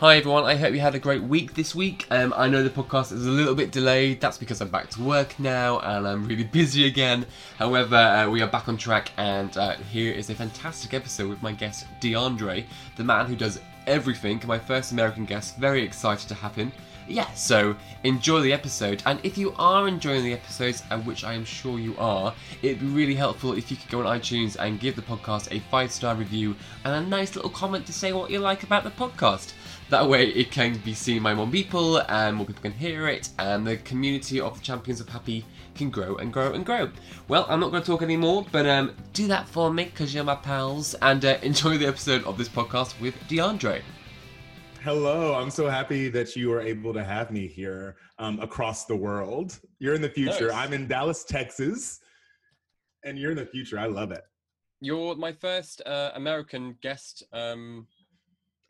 Hi everyone, I hope you had a great week this week. Um, I know the podcast is a little bit delayed, that's because I'm back to work now and I'm really busy again. However, uh, we are back on track and uh, here is a fantastic episode with my guest DeAndre, the man who does everything, my first American guest, very excited to have him. Yeah, so enjoy the episode, and if you are enjoying the episodes, and which I am sure you are, it'd be really helpful if you could go on iTunes and give the podcast a five star review and a nice little comment to say what you like about the podcast. That way, it can be seen by more people, and more people can hear it, and the community of the Champions of Happy can grow and grow and grow. Well, I'm not going to talk anymore, but um, do that for me because you're my pals, and uh, enjoy the episode of this podcast with DeAndre. Hello, I'm so happy that you are able to have me here um, across the world. You're in the future. Nice. I'm in Dallas, Texas, and you're in the future. I love it. You're my first uh, American guest um,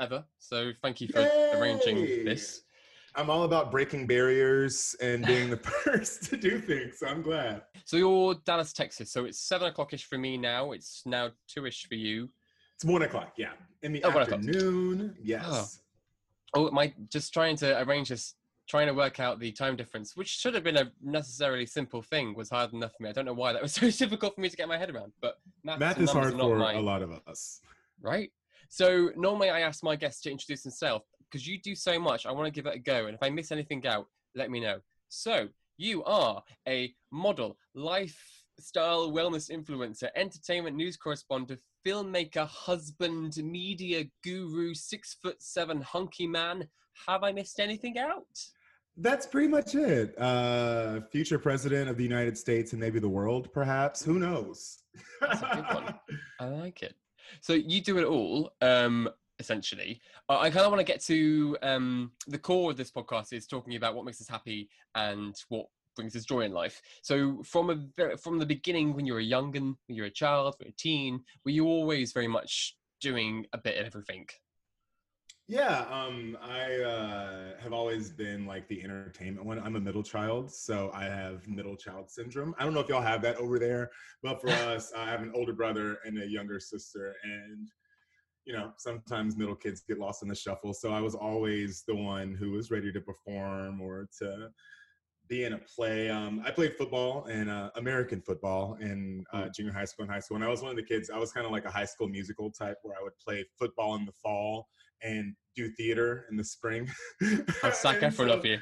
ever, so thank you for arranging this. I'm all about breaking barriers and being the first to do things. So I'm glad. So you're Dallas, Texas. So it's seven o'clockish for me now. It's now two-ish for you. It's one o'clock. Yeah, in the Oh, o'clock. afternoon. Yes. Oh. oh, am I just trying to arrange this? Trying to work out the time difference, which should have been a necessarily simple thing, was hard enough for me. I don't know why that was so difficult for me to get my head around. But maths Math is hard for my- a lot of us. right? So normally I ask my guests to introduce themselves because you do so much. I want to give it a go, and if I miss anything out, let me know. So you are a model, lifestyle wellness influencer, entertainment news correspondent, filmmaker, husband, media guru, six foot seven hunky man. Have I missed anything out? That's pretty much it. Uh, future president of the United States and maybe the world, perhaps. Who knows? That's a good one. I like it. So you do it all, um, essentially. Uh, I kind of want to get to um, the core of this podcast is talking about what makes us happy and what brings us joy in life. So from a from the beginning, when you were young and you're a child, when you were a teen, were you always very much doing a bit of everything? Yeah, um, I uh, have always been like the entertainment one. I'm a middle child, so I have middle child syndrome. I don't know if y'all have that over there, but for us, I have an older brother and a younger sister, and you know, sometimes middle kids get lost in the shuffle. So I was always the one who was ready to perform or to be in a play. Um, I played football and uh, American football in uh, junior high school and high school. And I was one of the kids. I was kind of like a high school musical type, where I would play football in the fall and do theater in the spring. That's Zac Efron so- of you.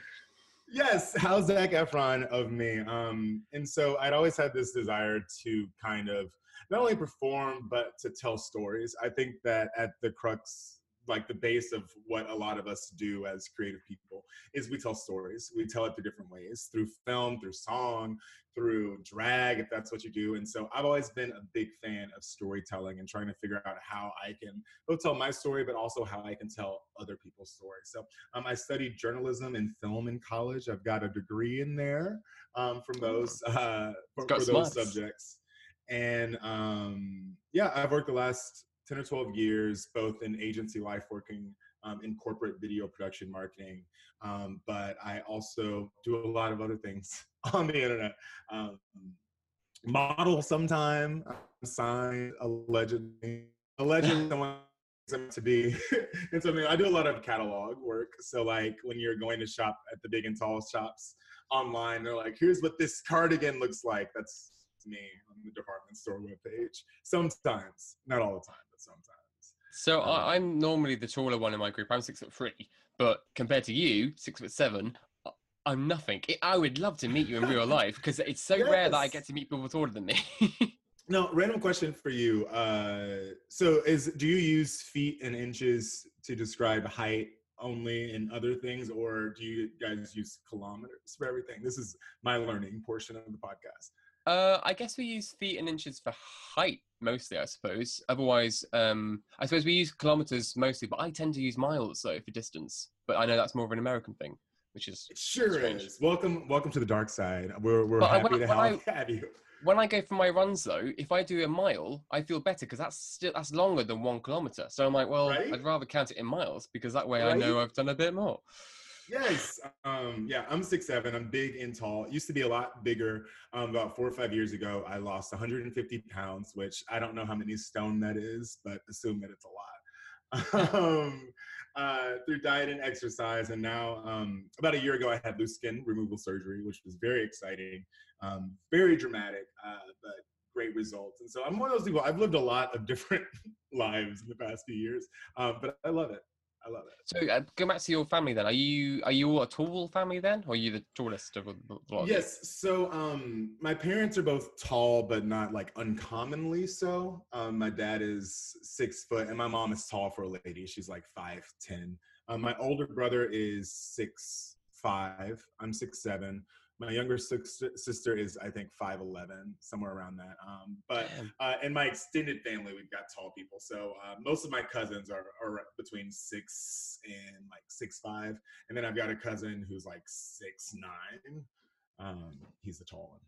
Yes, how's Zac Efron of me? Um, and so I'd always had this desire to kind of not only perform but to tell stories. I think that at the crux, like the base of what a lot of us do as creative people, is we tell stories. We tell it through different ways, through film, through song, through drag, if that's what you do. And so I've always been a big fan of storytelling and trying to figure out how I can both tell my story, but also how I can tell other people's stories. So um, I studied journalism and film in college. I've got a degree in there um, from those uh, for, for those subjects. And um, yeah, I've worked the last 10 or 12 years, both in agency life, working um, in corporate video production marketing. Um, but I also do a lot of other things on the internet. Um, model sometime, I'm signed allegedly. Allegedly, someone to be and something i do a lot of catalog work so like when you're going to shop at the big and tall shops online they're like here's what this cardigan looks like that's me on the department store webpage sometimes not all the time sometimes So I, I'm normally the taller one in my group. I'm six foot three, but compared to you, six foot seven, I'm nothing. It, I would love to meet you in real life because it's so rare that I get to meet people taller than me. No, random question for you. Uh, so, is do you use feet and inches to describe height only and other things, or do you guys use kilometers for everything? This is my learning portion of the podcast. Uh, I guess we use feet and inches for height mostly, I suppose. Otherwise, um, I suppose we use kilometers mostly, but I tend to use miles though for distance. But I know that's more of an American thing, which is It sure Strange. is. Welcome, welcome to the dark side. We're we're But I- happy when- to when have, I- have you. when I go for my runs though. If I do a mile, I feel better because that's still that's longer than one kilometer. So I'm like, well, Right? I'd rather count it in miles because that way I know I've done a bit more. Yes. Um, yeah, I'm six seven. I'm big and tall. Used to be a lot bigger. Um, about four or five years ago, I lost 150 pounds, which I don't know how many stone that is, but assume that it's a lot. um, uh, through diet and exercise, and now um, about a year ago, I had loose skin removal surgery, which was very exciting, um, very dramatic, uh, but great results. And so I'm one of those people. I've lived a lot of different lives in the past few years, um, but I love it. I love it. So uh, go back to your family then. Are you are you all a tall family then, or are you the tallest of the lot? Yes. So um my parents are both tall, but not like uncommonly so. Um my dad is six foot and my mom is tall for a lady. She's like five ten. Um, my older brother is six five. I'm six seven. My younger sister, sister is I think five eleven, somewhere around that. Um, but uh, in my extended family, we've got tall people. So uh, most of my cousins are, are between six and like six five, and then I've got a cousin who's like six nine. Um, he's the tall one.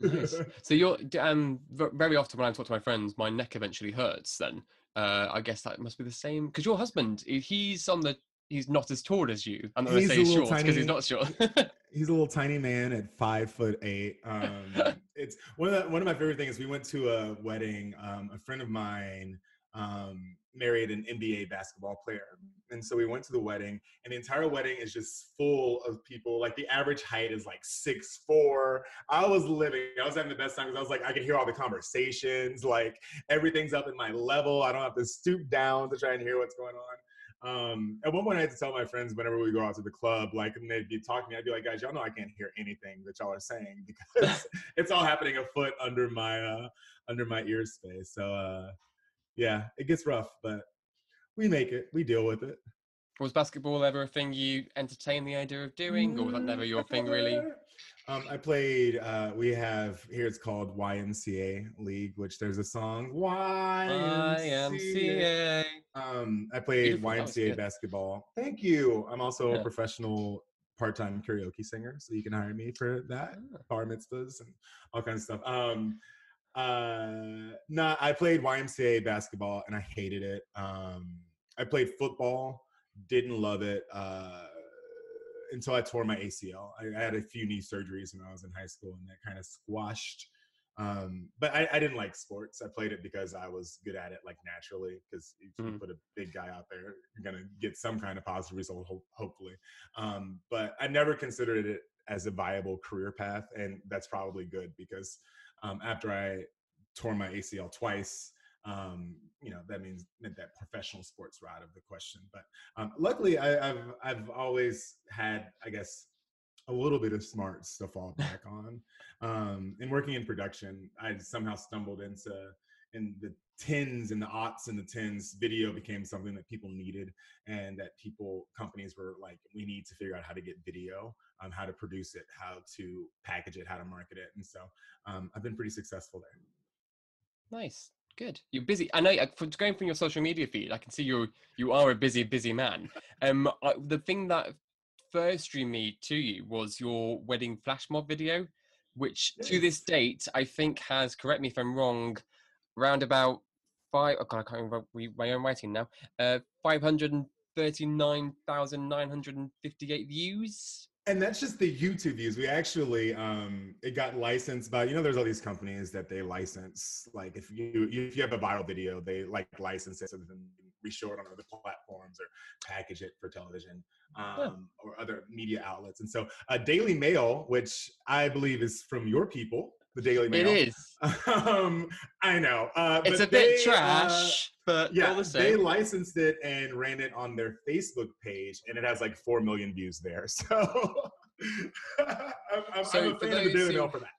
Nice. So you're um very often when I talk to my friends, my neck eventually hurts. Then uh, I guess that must be the same because your husband he's on the he's not as tall as you. I'm not gonna He's say a he's little short because he's not short. he's a little tiny man at five foot eight. Um, it's one of the, one of my favorite things. We went to a wedding. Um, a friend of mine um, married an NBA basketball player, and so we went to the wedding, and the entire wedding is just full of people. Like the average height is like six four. I was living. I was having the best time because I was like, I could hear all the conversations. Like everything's up in my level. I don't have to stoop down to try and hear what's going on. Um, at one point, I had to tell my friends whenever we go out to the club, like, and they'd be talking to me, I'd be like, guys, y'all know I can't hear anything that y'all are saying because it's all happening a foot under my uh, under my ear space. So, uh, yeah, it gets rough, but we make it. We deal with it. was basketball ever a thing you entertained the idea of doing, or was that never your thing really? Um, I played. Uh, we have here. It's called YMCA League, which there's a song YMCA. YMCA. Um, I played Beautiful, YMCA basketball. Thank you. I'm also Yeah. a professional part-time karaoke singer, so you can hire me for that. Ah. Bar mitzvahs and all kinds of stuff. Um, uh, nah, I played YMCA basketball and I hated it. Um, I played football, didn't love it uh, until I tore my ACL. I, I had a few knee surgeries when I was in high school, and that kind of squashed. Um, but I, I didn't like sports. I played it because I was good at it, like naturally. Because if you Mhm. put a big guy out there, you're gonna get some kind of positive result, ho- hopefully. Um, but I never considered it as a viable career path, and that's probably good because um, after I tore my ACL twice, um, you know that means meant that professional sports were out of the question. But um, luckily, I, I've I've always had, I guess, a little bit of smarts to fall back on. Um, and working in production, I somehow stumbled into in the tens and the aughts and the tens. Video became something that people needed, and that people companies were like, we need to figure out how to get video, um, how to produce it, how to package it, how to market it, and so um, I've been pretty successful there. Nice, good. You're busy. I know. From going from your social media feed, I can see you. You are a busy, busy man. Um, I, the thing that first drew me to you was your wedding flash mob video, which to this date I think has. Correct me if I'm wrong. Round about five. Oh God, I can't remember my own writing now. Uh, five hundred and thirty-nine thousand nine hundred and fifty-eight views. And that's just the YouTube views. We actually um it got licensed by you know there's all these companies that they license like if you if you have a viral video they like license it so they can re-show it on other platforms or package it for television um, or other media outlets. And so uh, Daily Mail, which I believe is from your people, the Daily Mail. It is. Um, I know. Uh, It's a but bit they, trash, but Uh, yeah, the they licensed it and ran it on their Facebook page, and it has like four million views there. So, I'm, I'm, So I'm a for fan of the Daily who- Mail for that.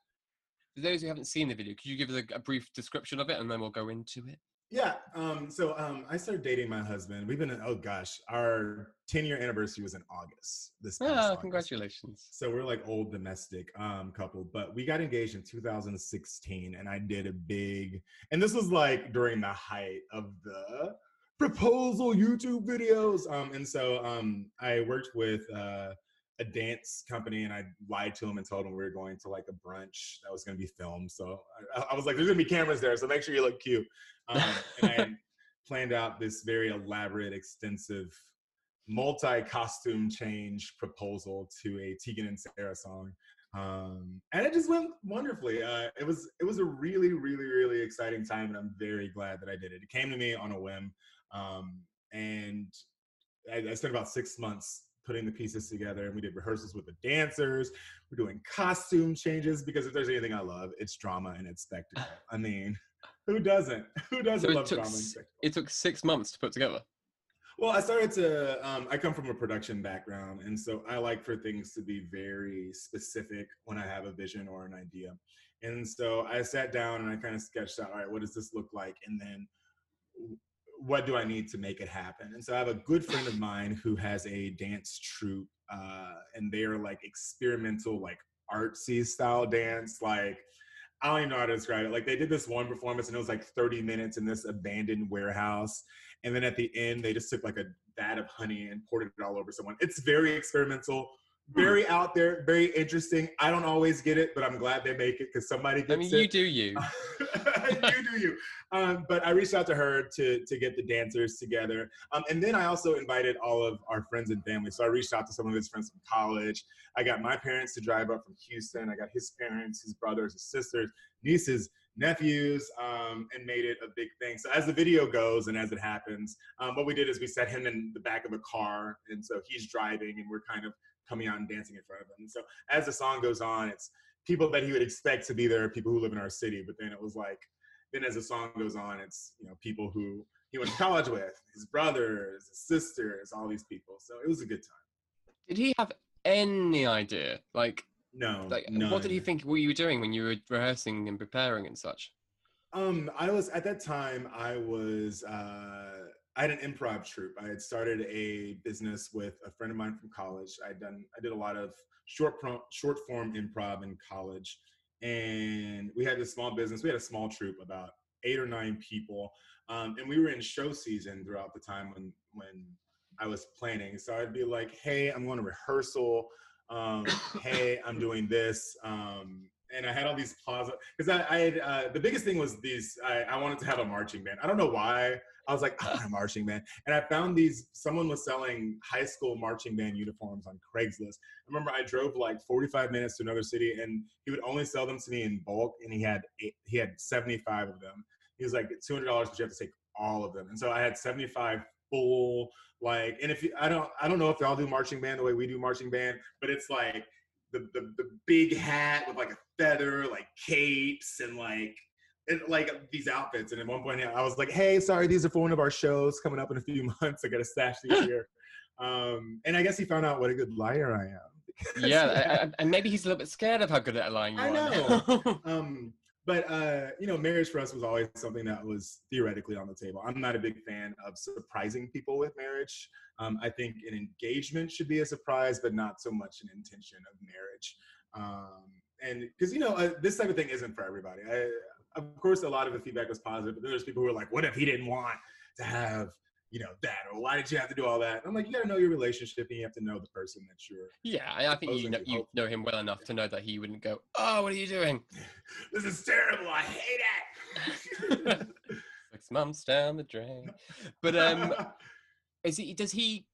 For those who haven't seen the video, could you give us a, a brief description of it, and then we'll go into it? Yeah. Um, so um, I started dating my husband. We've been in, oh gosh, our 10 year anniversary was in August. This past Ah, August. congratulations. So we're like old domestic um, couple, but we got engaged in 2016, and I did a big, and this was like during the height of the proposal YouTube videos. Um, and so um, I worked with uh, a dance company, and I lied to him and told him we were going to like a brunch that was going to be filmed. So I, I was like, "There's going to be cameras there, so make sure you look cute." Um, and I planned out this very elaborate, extensive multi-costume change proposal to a Tegan and Sara song. Um, and it just went wonderfully. Uh, it was it was a really, really, really exciting time, and I'm very glad that I did it. It came to me on a whim, um, and I, I spent about six months putting the pieces together. And we did rehearsals with the dancers. We're doing costume changes because if there's anything I love, it's drama and it's spectacle. I mean, who doesn't? Who doesn't So love took, drama and spectacle? it took six months to put together. Well, I started to. Um, I come from a production background, and so I like for things to be very specific when I have a vision or an idea. And so I sat down and I kind of sketched out. All right, what does this look like? And then what do I need to make it happen? And so I have a good friend of mine who has a dance troupe, uh, and they are like experimental, like artsy style dance, like. I don't even know how to describe it. Like they did this one performance and it was like 30 minutes in this abandoned warehouse. And then at the end, they just took like a vat of honey and poured it all over someone. It's very experimental, very out there, very interesting. I don't always get it, but I'm glad they make it because somebody gets it. I mean, it. you do you. you do you. Um, but I reached out to her to to get the dancers together, um, and then I also invited all of our friends and family. So I reached out to some of his friends from college. I got my parents to drive up from Houston. I got his parents, his brothers, his sisters, nieces, nephews, um, and made it a big thing. So as the video goes and as it happens, um, what we did is we set him in the back of a car, and so he's driving, and we're kind of coming out and dancing in front of them. And so as the song goes on, it's people that he would expect to be there, people who live in our city. But then it was like, then as the song goes on, it's you know people who he went to college with, his brothers, his sisters, all these people. So it was a good time. Did he have any idea? Like, No, like what did he think what you were doing when you were rehearsing and preparing and such? Um, I was at that time. I was. Uh, I had an improv troupe. I had started a business with a friend of mine from college. I had done. I did a lot of short pro, short form improv in college, and we had this small business. We had a small troupe, about eight or nine people, um, and we were in show season throughout the time when when I was planning. So I'd be like, "Hey, I'm going to rehearsal. Um, hey, I'm doing this." Um, and I had all these plaza because I, I had uh, the biggest thing was these. I, I wanted to have a marching band. I don't know why. I was like, I want a marching band, and I found these. Someone was selling high school marching band uniforms on Craigslist. I remember I drove like 45 minutes to another city, and he would only sell them to me in bulk, and he had eight, he had 75 of them. He was like, two hundred dollars, but you have to take all of them. And so I had 75 full like. And if you, I don't, I don't know if they all do marching band the way we do marching band, but it's like the, the, the big hat with like a feather, like capes and like it, like these outfits. And at one point, I was like, "Hey, sorry, these are for one of our shows coming up in a few months. I got to stash these here." Um, and I guess he found out what a good liar I am. Yeah, and maybe he's a little bit scared of how good at lying you I are. know. um, but uh, you know, marriage for us was always something that was theoretically on the table. I'm not a big fan of surprising people with marriage. Um, I think an engagement should be a surprise, but not so much an intention of marriage. Um, and because you know, uh, this type of thing isn't for everybody. I, of course, a lot of the feedback was positive, but then there's people who are like, "What if he didn't want to have?" You know that, or why did you have to do all that? And I'm like, you got to know your relationship, and you have to know the person that you're yeah, I I think you know, you know him well enough to know that he wouldn't go, "Oh, what are you doing?" this is terrible. I hate it. Six months down the drain. But um, is he? Does he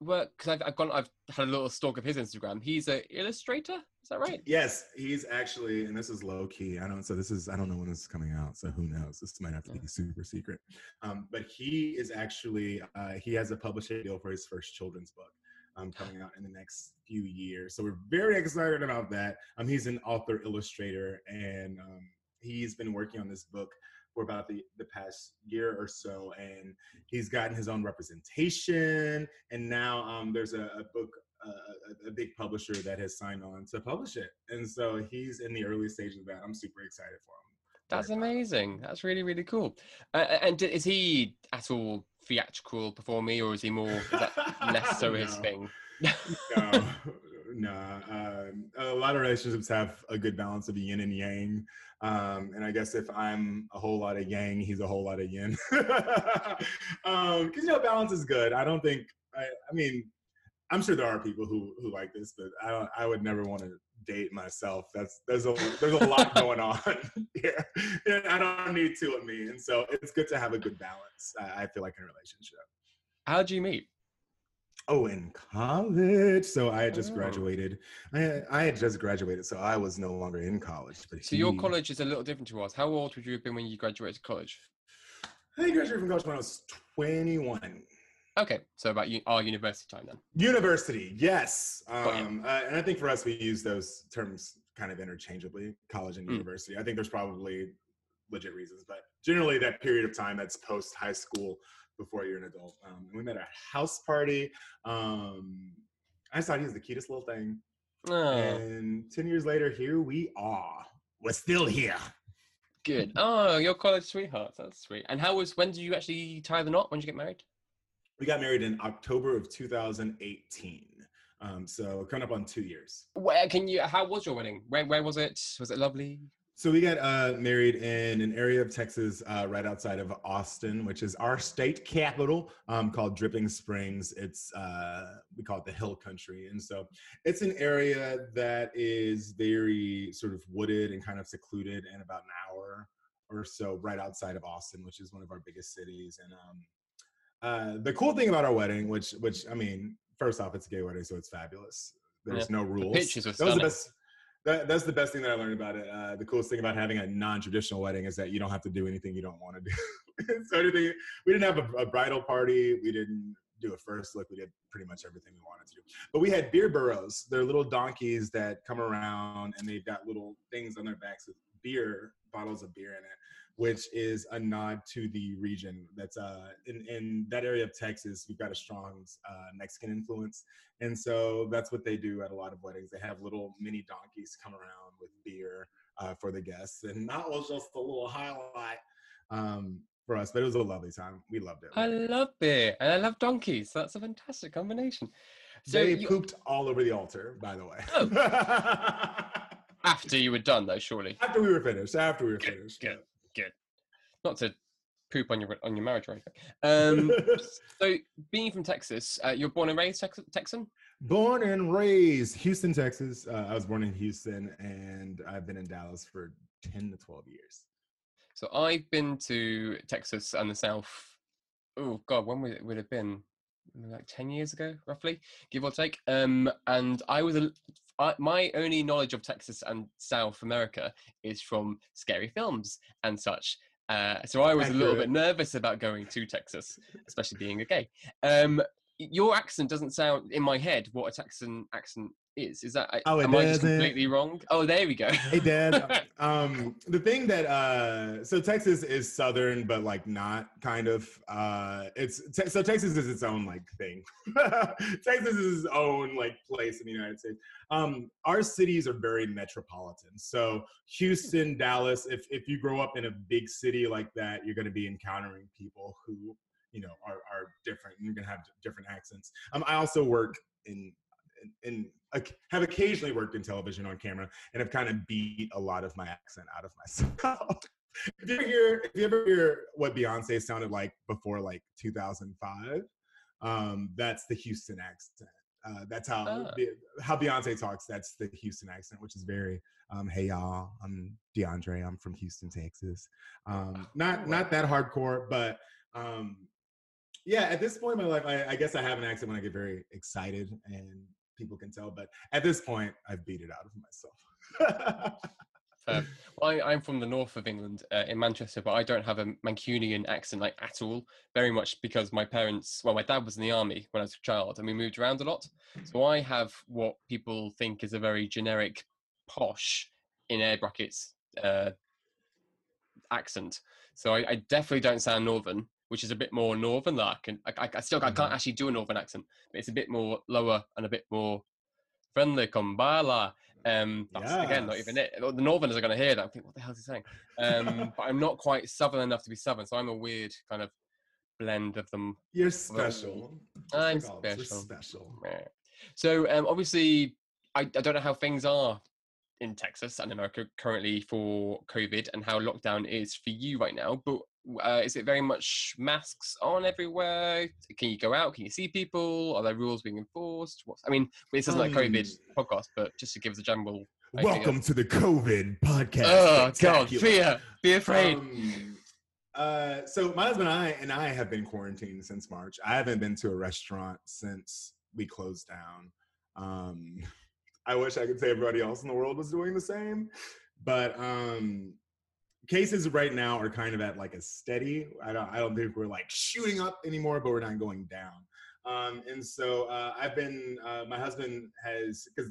work? Because I've, I've gone. I've had a little stalk of his Instagram. He's an illustrator. Is that right? yes, he's actually, and this is low key. I don't. So this is. I don't know when this is coming out. So who knows? This might have to be super secret. Um, but he is actually. Uh, he has a publishing deal for his first children's book. um, coming out in the next few years. So we're very excited about that. Um, he's an author illustrator, and um, he's been working on this book for about the, the past year or so, and he's gotten his own representation. And now um, there's a, a book a, a, big publisher that has signed on to publish it. And so he's in the early stages of that. I'm super excited for him. That's amazing. That's really, really cool. Uh, and is he at all theatrical performing or is he more, is that less so his thing? no, no. Um, a lot of relationships have a good balance of yin and yang. Um, and I guess if I'm a whole lot of yang, he's a whole lot of yin. Because, um, you know, balance is good. I don't think, I, I mean, I'm sure there are people who who like this, but I don't. I would never want to date myself. That's there's a there's a lot going on here. I don't need two of me, and so it's good to have a good balance. I, I feel like in a relationship. How did you meet? Oh, in college. So I had just oh. graduated. I I had just graduated, so I was no longer in college. But so he, your college is a little different to us. How old would you have been when you graduated college? I graduated from college when I was 21. Okay, so about our university time then. University, yes. Um, uh, and I think for us, we use those terms kind of interchangeably, college and mm. university. I think there's probably legit reasons, but generally that period of time that's post high school before you're an adult. Um, we met at a house party. Um, I just thought he was the cutest little thing. Oh. And 10 years later, here we are. We're still here. Good. Oh, your college sweethearts. That's sweet. And how was, when did you actually tie the knot? When did you get married? we got married in October of 2018. Um, so coming up on two years. Where can you? How was your wedding? Where where was it? Was it lovely? So we got uh, married in an area of Texas uh, right outside of Austin, which is our state capital, um, called Dripping Springs. It's uh, we call it the Hill Country, and so it's an area that is very sort of wooded and kind of secluded, and about an hour or so right outside of Austin, which is one of our biggest cities. And um, uh, the cool thing about our wedding, which which I mean, first off, it's a gay wedding, so it's fabulous. There's yeah. no rules. The pictures are that was the best. That, that's the best thing that I learned about it. Uh, the coolest thing about having a non-traditional wedding is that you don't have to do anything you don't want to do. so anything, we didn't have a, a bridal party. We didn't do a first look. We did pretty much everything we wanted to do. But we had beer burros. They're little donkeys that come around and they've got little things on their backs with beer, bottles of beer in it which is a nod to the region. That's uh, in, in that area of Texas, we've got a strong uh, Mexican influence. And so that's what they do at a lot of weddings. They have little mini donkeys come around with beer uh, for the guests. And that was just a little highlight um, for us, but it was a lovely time. We loved it. I love beer and I love donkeys. That's a fantastic combination. So they you... pooped all over the altar, by the way. Oh. after you were done, though, surely. After we were finished. After we were good, finished. Good good. Not to poop on your on your marriage or anything. Um, so, being from Texas, uh, you're born and raised Tex- Texan. Born and raised Houston, Texas. Uh, I was born in Houston, and I've been in Dallas for ten to twelve years. So I've been to Texas and the South. Oh God, when would it would have been? Like ten years ago, roughly, give or take. Um, and I was a I, my only knowledge of Texas and South America is from scary films and such. Uh, so I was a little bit nervous about going to Texas, especially being a gay. Um, your accent doesn't sound in my head what a Texan accent is. Is that oh, am I just completely wrong? Oh, there we go. hey, Dad. um, the thing that uh, so Texas is southern, but like not kind of. Uh, it's te- so Texas is its own like thing. Texas is its own like place in the United States. Um, our cities are very metropolitan. So Houston, Dallas. If if you grow up in a big city like that, you're going to be encountering people who you know are, are different. And you're going to have different accents. Um, I also work in and have occasionally worked in television on camera and have kind of beat a lot of my accent out of myself. if you ever hear, if you ever hear what Beyonce sounded like before like 2005, um, that's the Houston accent. Uh, that's how oh. how Beyonce talks. That's the Houston accent, which is very um, "Hey y'all, I'm DeAndre. I'm from Houston, Texas." Um, not not that hardcore, but um, yeah. At this point in my life, I, I guess I have an accent when I get very excited and people can tell. But at this point, I've beat it out of myself. Um, well, I, I'm from the north of England, uh, in Manchester, but I don't have a Mancunian accent like at all. Very much because my parents, well, my dad was in the army when I was a child, and we moved around a lot. So I have what people think is a very generic, posh, in air brackets, uh, accent. So I, I definitely don't sound northern, which is a bit more northern. That I can, I, I still, I can't actually do a northern accent, but it's a bit more lower and a bit more friendly. Kumbala. Um, that's again not even it. The Northerners are going to hear that and think, "What the hell is he saying?" Um, but I'm not quite Southern enough to be Southern, so I'm a weird kind of blend of them. You're special. I'm Just like all of us, we're special. special. So um, obviously, I, I don't know how things are in Texas and America currently for COVID and how lockdown is for you right now. But uh, is it very much masks on everywhere? Can you go out? Can you see people? Are there rules being enforced? What's, I mean, this isn't a COVID podcast, but just to give us a general. Welcome to the COVID podcast. Oh God, fear, be afraid. Um, uh, so my husband and I and I have been quarantined since March. I haven't been to a restaurant since we closed down. Um, I wish I could say everybody else in the world was doing the same, but um, cases right now are kind of at like a steady. I don't. I don't think we're like shooting up anymore, but we're not going down. Um, and so uh, I've been. Uh, my husband has because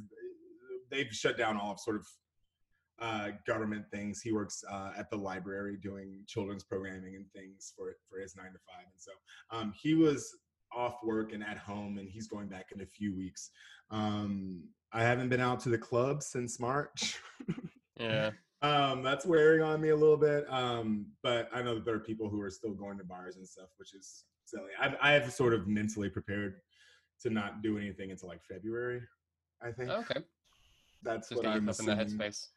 they've shut down all of sort of uh, government things. He works uh, at the library doing children's programming and things for for his nine to five, and so um, he was off work and at home, and he's going back in a few weeks. Um, I haven't been out to the club since March. yeah, um, that's wearing on me a little bit. Um, but I know that there are people who are still going to bars and stuff, which is silly. I've, I have sort of mentally prepared to not do anything until like February. I think okay. that's Just what I'm yourself in the headspace.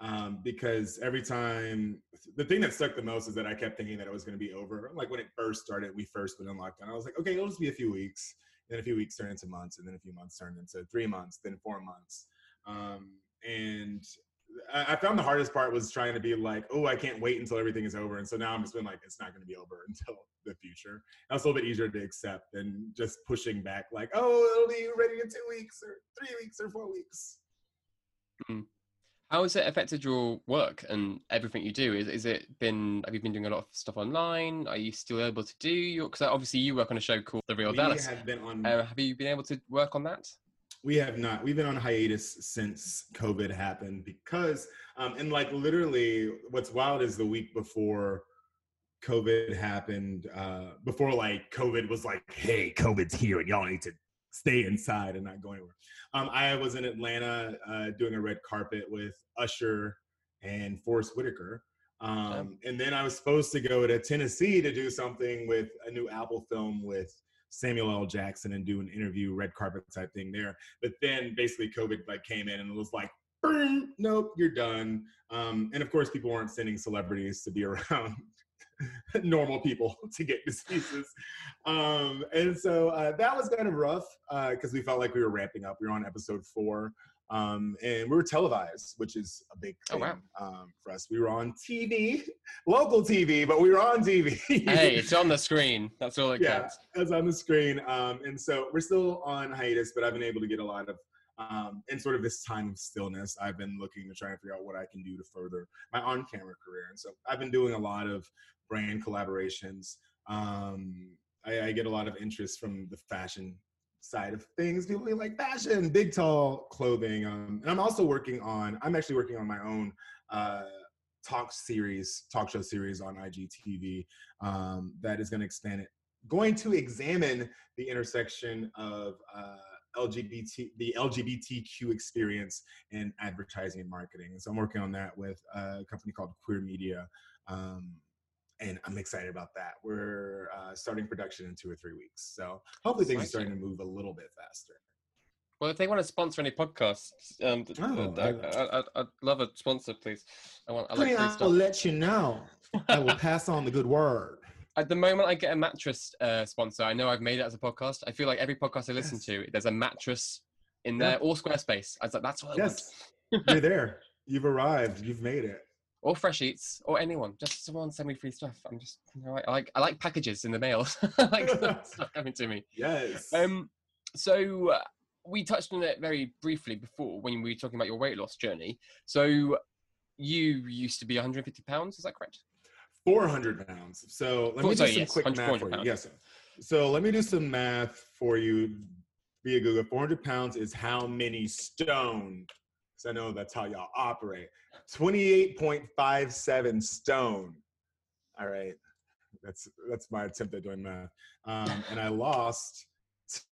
um, because every time the thing that stuck the most is that I kept thinking that it was going to be over. Like when it first started, we first went in lockdown. I was like, okay, it'll just be a few weeks. Then a few weeks turned into months, and then a few months turned into three months, then four months. Um, and I, found the hardest part was trying to be like, oh, I can't wait until everything is over. And so now I'm just been like, it's not going to be over until the future. That's a little bit easier to accept than just pushing back, like, oh, it'll be ready in two weeks or three weeks or four weeks. How has it affected your work and everything you do? Is, is it been? Have you been doing a lot of stuff online? Are you still able to do your? Because obviously you work on a show called The Real we Dallas. have been on Uh, have you been able to work on that? We have not. We've been on hiatus since COVID happened because, um, and like literally, what's wild is the week before COVID happened, uh, before like COVID was like, hey, COVID's here and y'all need to stay inside and not go anywhere. Um, I was in Atlanta uh, doing a red carpet with Usher and Forest Whitaker. Um, and then I was supposed to go to Tennessee to do something with a new Apple film with Samuel L. Jackson and do an interview, red carpet type thing there. But then basically COVID like came in and it was like, "Boom, nope, you're done. Um, and of course, people weren't sending celebrities to be around normal people to get diseases. Um, and so uh, that was kind of rough because we felt like we were ramping up. We were on episode four. Um, and we were televised, which is a big Oh, thing wow. um, for us. We were on TV, local TV, but we were on TV. hey, it's on the screen. That's all it yeah, counts. it's on the screen. Um, and so we're still on hiatus, but I've been able to get a lot of, um, in sort of this time of stillness, I've been looking to try and figure out what I can do to further my on camera career. And so I've been doing a lot of brand collaborations. Um, I, I get a lot of interest from the fashion side of things. People be like fashion, big, tall clothing. Um, and I'm also working on, I'm actually working on my own uh, talk series, talk show series on IGTV um, that is going to expand it. Going to examine the intersection of uh, LGBT, the LGBTQ experience in advertising and marketing. And so I'm working on that with a company called Queer Media. Um, and I'm excited about that. We're uh, starting production in two or three weeks. So hopefully things are starting to move a little bit faster. Well, if they want to sponsor any podcasts, um, Oh, I, I'd love a sponsor, please. I want. I like Honey, free I will let you know. I will pass on the good word. At the moment, I get a mattress uh, sponsor. I know I've made it as a podcast. I feel like every podcast I listen Yes. to, there's a mattress in Yeah. there, or Squarespace. I was like, that's what I Yes, want. you're there. You've arrived. You've made it. Or Fresh Eats, or anyone. Just someone send me free stuff. I'm just, you know, I, like, I like packages in the mail. Like stuff coming to me. Yes. Um, so uh, we touched on it very briefly before when we were talking about your weight loss journey. So you used to be 150 pounds. Is that correct? 400 pounds. So let Four- me do sorry, some yes, quick math for you. pounds. Yes. So let me do some math for you via Google. 400 pounds is how many stone? Because I know that's how y'all operate. 28.57 stone. All right. That's that's my attempt at doing math. Um, and I lost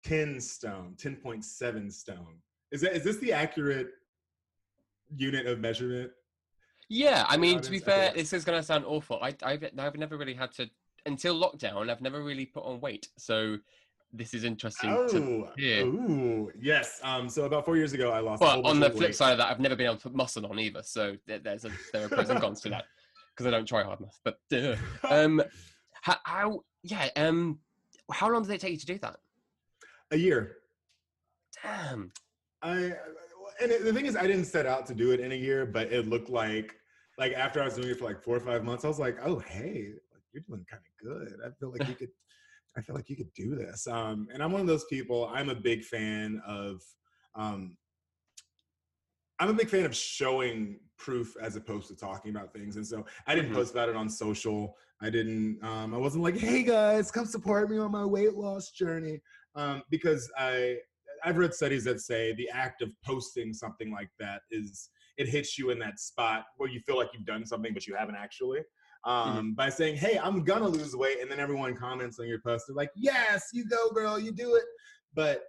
10 stone, 10.7 stone. Is that is this the accurate unit of measurement? Yeah, I mean, to be fair, this is going to sound awful. I, I've, I've never really had to, until lockdown, I've never really put on weight. So this is interesting to Oh, ooh, yes. Um, so about four years ago, I lost. But on the flip weight. side of that, I've never been able to put muscle on either. So there, there's a, there are pros and cons to that because I don't try hard enough. But uh, um, how, how, yeah, um, how long did it take you to do that? a year. Damn. I and the thing is, I didn't set out to do it in a year, but it looked like like after I was doing it for like four or five months, I was like, oh hey, you're doing kind of good. I feel like you could. I feel like you could do this. Um, and I'm one of those people. I'm a big fan of. Um, I'm a big fan of showing proof as opposed to talking about things. And so I didn't Mhm. post about it on social. I didn't, um, I wasn't like, hey guys, come support me on my weight loss journey. Um, because I, I've read studies that say the act of posting something like that is, it hits you in that spot where you feel like you've done something, but you haven't actually. Um, By saying, hey, I'm gonna lose weight. And then everyone comments on your post. They're like, yes, you go, girl, you do it. But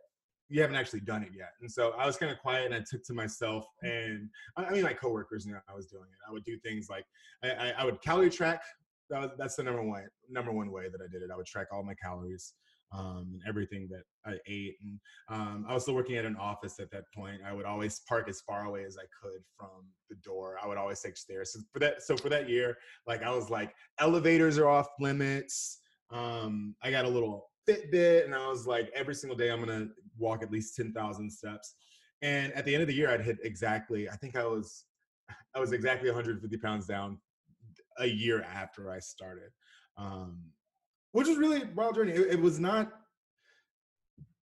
you haven't actually done it yet. And so I was kind of quiet and I took to myself and I I mean my coworkers knew I was doing it. I would do things like I, I, I would calorie track. That was, that's the number one number one way that I did it. I would track all my calories um, and everything that I ate. And um, I was still working at an office at that point. I would always park as far away as I could from the door. I would always take stairs. So for that, so for that year, like I was like elevators are off limits. Um, I got a little Fitbit, and I was like, every single day I'm gonna walk at least ten thousand steps. And at the end of the year, I'd hit exactly. I think I was, I was exactly 150 pounds down a year after I started, um, which was really wild journey. It, it was not.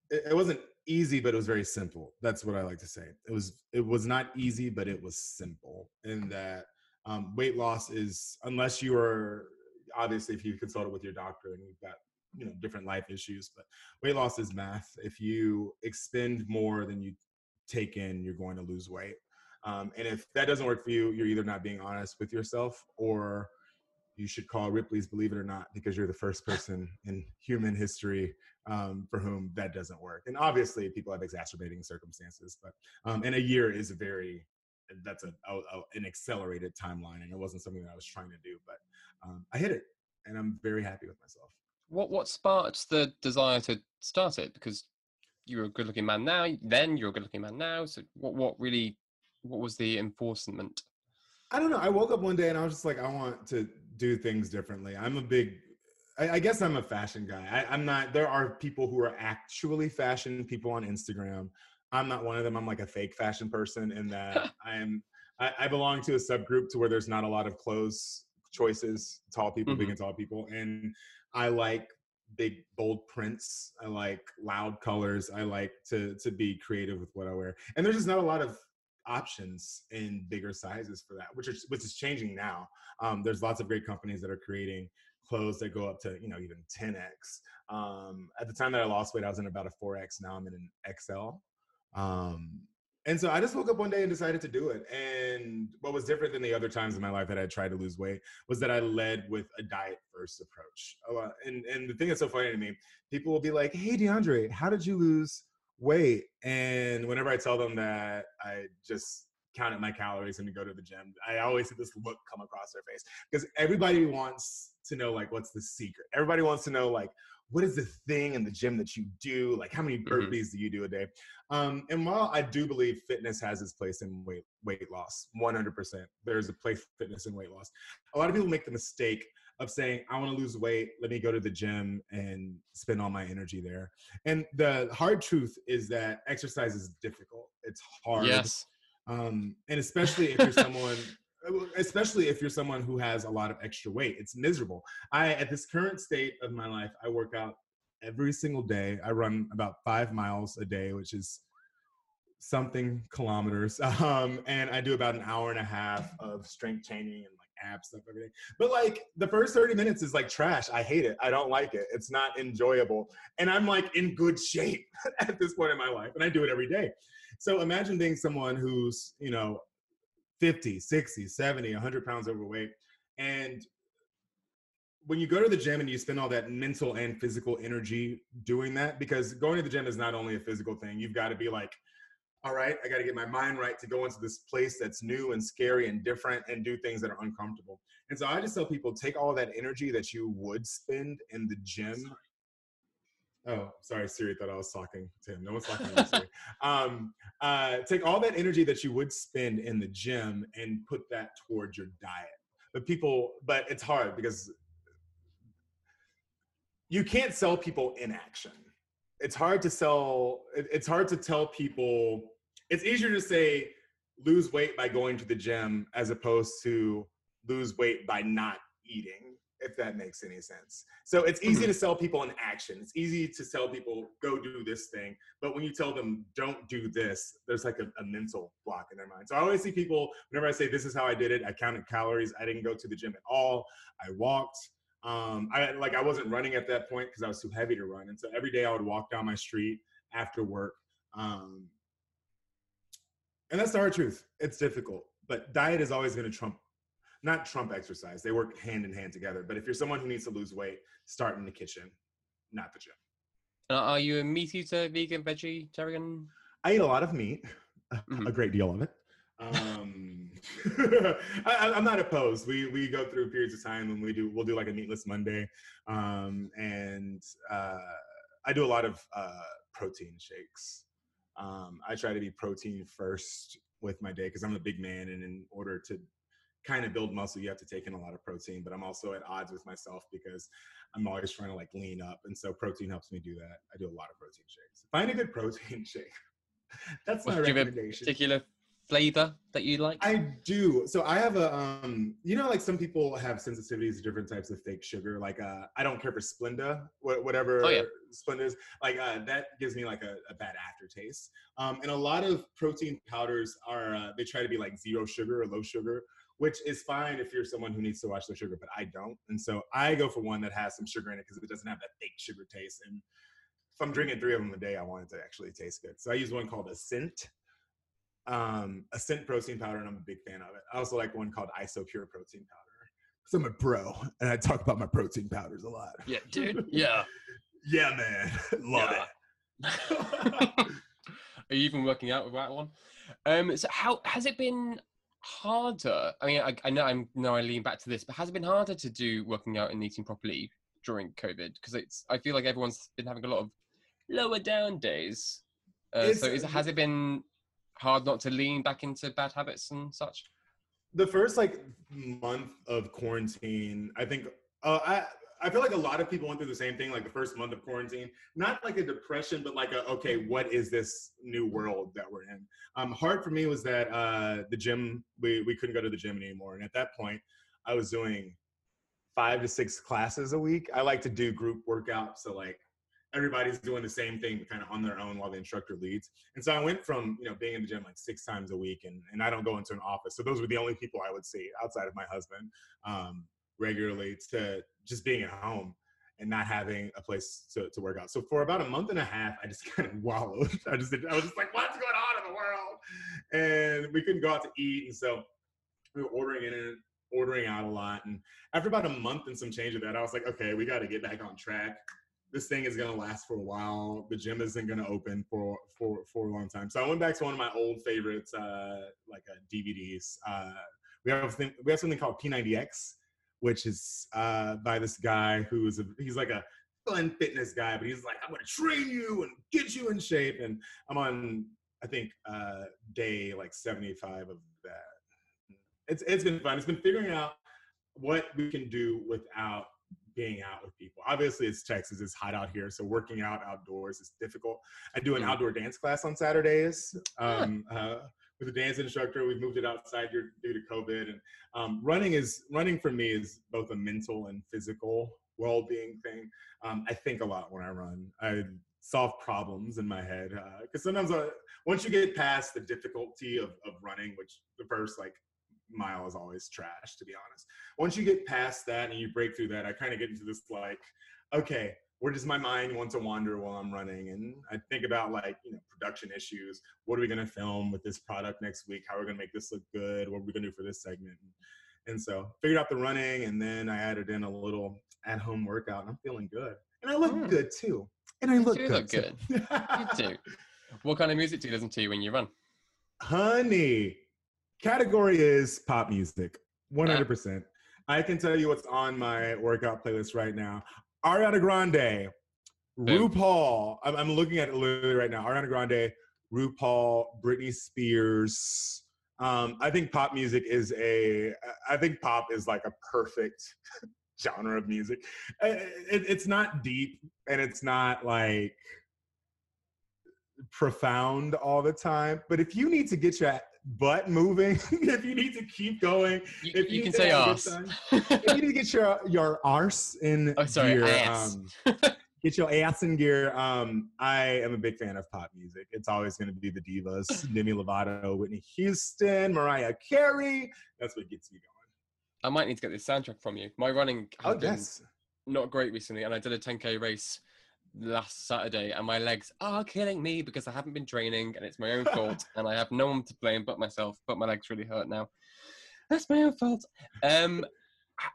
It, it wasn't easy, but it was very simple. That's what I like to say. It was. It was not easy, but it was simple. In that um, weight loss is, unless you are obviously if you've consulted with your doctor and you've got you know different life issues, but weight loss is math. If you expend more than you take in, you're going to lose weight. Um, and if that doesn't work for you, you're either not being honest with yourself or you should call Ripley's Believe It or Not because you're the first person in human history um, for whom that doesn't work. And obviously, people have exacerbating circumstances, but um, and a year is a very that's a, a, a- an accelerated timeline, and it wasn't something that I was trying to do, but um, I hit it, and I'm very happy with myself. What what sparked the desire to start it? Because you're a good looking man now. Then you're a good looking man now. So what what really what was the enforcement? I don't know. I woke up one day and I was just like, I want to do things differently. I'm a big, I, I guess I'm a fashion guy. I, I'm not, there are people who are actually fashion people on Instagram. I'm not one of them. I'm like a fake fashion person in that I'm, I, I belong to a subgroup to where there's not a lot of clothes choices, tall people, big Mhm. and tall people. And I like big bold prints. I like loud colors. I like to to be creative with what I wear. And there's just not a lot of options in bigger sizes for that, which is which is changing now. Um, there's lots of great companies that are creating clothes that go up to you know even 10x. Um, at the time that I lost weight, I was in about a 4x. Now I'm in an XL. Um, and so I just woke up one day and decided to do it. And what was different than the other times in my life that I tried to lose weight was that I led with a diet first approach. Oh, uh, and and the thing that's so funny to me, people will be like, "Hey, DeAndre, how did you lose weight?" And whenever I tell them that I just counted my calories and go to the gym, I always see this look come across their face because everybody wants to know like what's the secret. Everybody wants to know like what is the thing in the gym that you do? Like how many Mhm. burpees do you do a day? Um, and while I do believe fitness has its place in weight weight loss, 100%, there's a place for fitness in weight loss. A lot of people make the mistake of saying, "I want to lose weight. Let me go to the gym and spend all my energy there." And the hard truth is that exercise is difficult. It's hard. Yes. Um, and especially if you're someone, especially if you're someone who has a lot of extra weight, it's miserable. I, at this current state of my life, I work out every single day. I run about five miles a day, which is something kilometers. Um, and I do about an hour and a half of strength training and ab stuff everything. But like the first 30 minutes is like trash. I hate it. I don't like it. It's not enjoyable. And I'm like in good shape at this point in my life. And I do it every day. So imagine being someone who's, you know, 50, 60, 70, 100 pounds overweight. And when you go to the gym and you spend all that mental and physical energy doing that, because going to the gym is not only a physical thing, you've got to be like, all right, I got to get my mind right to go into this place that's new and scary and different and do things that are uncomfortable. And so I just tell people take all that energy that you would spend in the gym. Oh, sorry, Siri thought I was talking to him. No one's talking to Siri. Um, uh, take all that energy that you would spend in the gym and put that towards your diet. But people, but it's hard because you can't sell people inaction. It's hard to sell, it's hard to tell people, it's easier to say lose weight by going to the gym as opposed to lose weight by not eating, if that makes any sense. So it's easy mm-hmm. to sell people in action. It's easy to tell people go do this thing. But when you tell them don't do this, there's like a, a mental block in their mind. So I always see people, whenever I say this is how I did it, I counted calories. I didn't go to the gym at all. I walked. Um, I like I wasn't running at that point because I was too heavy to run, and so every day I would walk down my street after work. Um, and that's the hard truth. It's difficult, but diet is always going to trump, not trump exercise. They work hand in hand together. But if you're someone who needs to lose weight, start in the kitchen, not the gym. Uh, are you a meat eater, vegan, veggie, vegetarian? I eat a lot of meat, Mhm. a great deal of it. Um, I, I'm not opposed. We we go through periods of time when we do we'll do like a meatless Monday, um, and uh, I do a lot of uh, protein shakes. Um, I try to be protein first with my day because I'm a big man, and in order to kind of build muscle, you have to take in a lot of protein. But I'm also at odds with myself because I'm always trying to like lean up, and so protein helps me do that. I do a lot of protein shakes. Find a good protein shake. That's my Would you have a recommendation. particular flavor that you like? I do. So I have a um you know like some people have sensitivities to different types of fake sugar. Like uh I don't care for Splenda, whatever Oh, yeah. Splenda is. Like uh that gives me like a, a bad aftertaste. Um and a lot of protein powders are uh, they try to be like zero sugar or low sugar, which is fine if you're someone who needs to watch their sugar, but I don't. And so I go for one that has some sugar in it because it doesn't have that fake sugar taste. And if I'm drinking three of them a day, I want it to actually taste good. So I use one called Ascent um, Ascent protein powder, and I'm a big fan of it. I also like one called Isopure protein powder. Because I'm a bro, and I talk about my protein powders a lot. yeah, dude. Yeah. Yeah, man. Love Yeah. it. Are you even working out with that one? Um, so how has it been harder? I mean, I, I know I'm now I lean back to this, but has it been harder to do working out and eating properly during COVID? Because it's I feel like everyone's been having a lot of lower down days. Uh, so is, has it been hard not to lean back into bad habits and such? the first like month of quarantine, I think uh, I I feel like a lot of people went through the same thing. Like the first month of quarantine, not like a depression, but like a okay, what is this new world that we're in? Um, hard for me was that uh, the gym we we couldn't go to the gym anymore, and at that point, I was doing five to six classes a week. I like to do group workouts, so like everybody's doing the same thing kind of on their own while the instructor leads. And so I went from, you know, being in the gym like six times a week and, and I don't go into an office. So those were the only people I would see outside of my husband um, regularly to just being at home and not having a place to, to work out. So for about a month and a half, I just kind of wallowed. I just, I was just like, what's going on in the world? And we couldn't go out to eat. And so we were ordering in and ordering out a lot. And after about a month and some change of that, I was like, okay, we got to get back on track this thing is gonna last for a while. The gym isn't gonna open for for for a long time. So I went back to one of my old favorites, uh, like uh, DVDs. Uh, we have thing, we have something called P90X, which is uh, by this guy who is a he's like a fun fitness guy, but he's like I'm gonna train you and get you in shape. And I'm on I think uh, day like 75 of that. It's it's been fun. It's been figuring out what we can do without being out with people. Obviously, it's Texas, it's hot out here, so working out outdoors is difficult. I do an Mm. outdoor dance class on Saturdays um, uh, with a dance instructor. We've moved it outside due to COVID, and um, running is running for me is both a mental and physical well-being thing. Um, I think a lot when I run. I solve problems in my head. Because sometimes uh, once you get past the difficulty of, of running, which the first like mile is always trash, to be honest. Once you get past that and you break through that, I kind of get into this like, okay, where does my mind want to wander while I'm running? And I think about like, you know, production issues. What are we going to film with this product next week? How are we going to make this look good? What are we going to do for this segment? And so figured out the running and then I added in a little at home workout and I'm feeling good. And I look mm. good too. And I look you good. Look good. you do. What kind of music do you listen to when you run? Honey, category is pop music. 100%. I can tell you what's on my workout playlist right now. Ariana Grande, RuPaul. I'm, I'm looking at it literally right now. Ariana Grande, RuPaul, Britney Spears. Um, I think pop music is a. I think pop is like a perfect genre of music. It, it's not deep and it's not like profound all the time. But if you need to get your butt moving, if you need to keep going, you, if you, you can say arse. if you need to get your your arse in oh, sorry, gear, ass. Um, get your ass in gear. Um, I am a big fan of pop music. It's always going to be the divas: Demi Lovato, Whitney Houston, Mariah Carey. That's what gets me going. I might need to get this soundtrack from you. My running has oh, been yes. not great recently, and I did a 10k race last Saturday, and my legs are killing me because I haven't been training, and it's my own fault, and I have no one to blame but myself. But my legs really hurt now. That's my own fault. Um,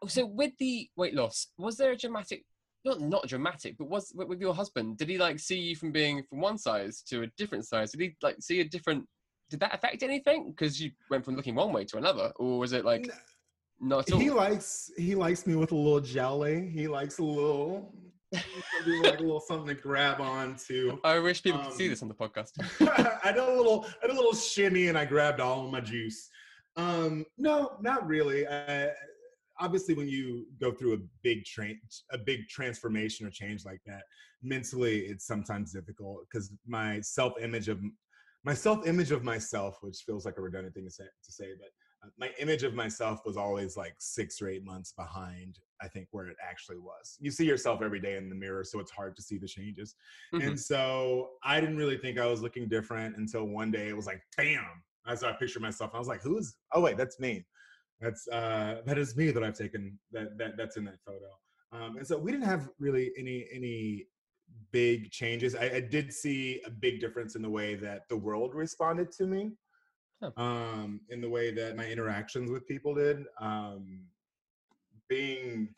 so with the weight loss, was there a dramatic? Not not dramatic, but was with your husband? Did he like see you from being from one size to a different size? Did he like see a different? Did that affect anything? Because you went from looking one way to another, or was it like? No, at all? He likes he likes me with a little jelly. He likes a little like a little something to grab on to. I wish people um, could see um, this on the podcast. I did a little, I did a little shimmy, and I grabbed all of my juice. Um, no, not really. I, obviously, when you go through a big train, a big transformation or change like that, mentally, it's sometimes difficult because my self-image of my self-image of myself, which feels like a redundant thing to say, to say but my image of myself was always like six or eight months behind i think where it actually was. You see yourself every day in the mirror so it's hard to see the changes. Mm-hmm. and so i didn't really think i was looking different until one day it was like bam! I saw a picture of myself and i was like who's oh wait that's me. That's uh that is me that i've taken that, that that's in that photo. Um and so we didn't have really any any big changes. I, I did see a big difference in the way that the world responded to me um, in the way that my interactions with people did. Um, being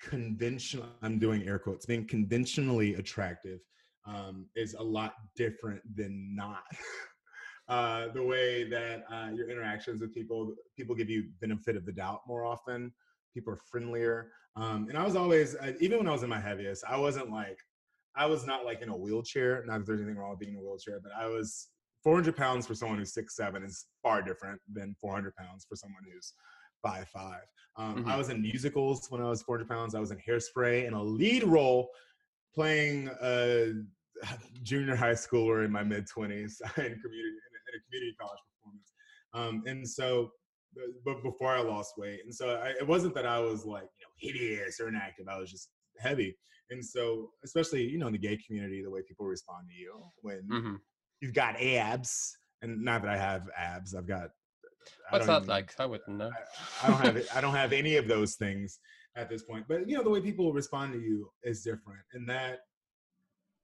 conventional, I'm doing air quotes, being conventionally attractive um, is a lot different than not. uh, the way that uh, your interactions with people, people give you benefit of the doubt more often. People are friendlier. Um, and I was always, uh, even when I was in my heaviest, I wasn't like, I was not like in a wheelchair. Not that there's anything wrong with being in a wheelchair, but I was 400 pounds for someone who's six seven is far different than 400 pounds for someone who's five five. Um, mm-hmm. I was in musicals when I was 400 pounds. I was in Hairspray in a lead role, playing a junior high schooler in my mid 20s in community in a, in a, community college performance. Um, and so, but before I lost weight, and so I, it wasn't that I was like you know hideous or inactive. I was just heavy. And so, especially you know in the gay community, the way people respond to you when mm-hmm you've got abs, and not that I have abs. I've got. What's that even, like? I wouldn't know. I, I don't have. I don't have any of those things at this point. But you know, the way people respond to you is different, and that.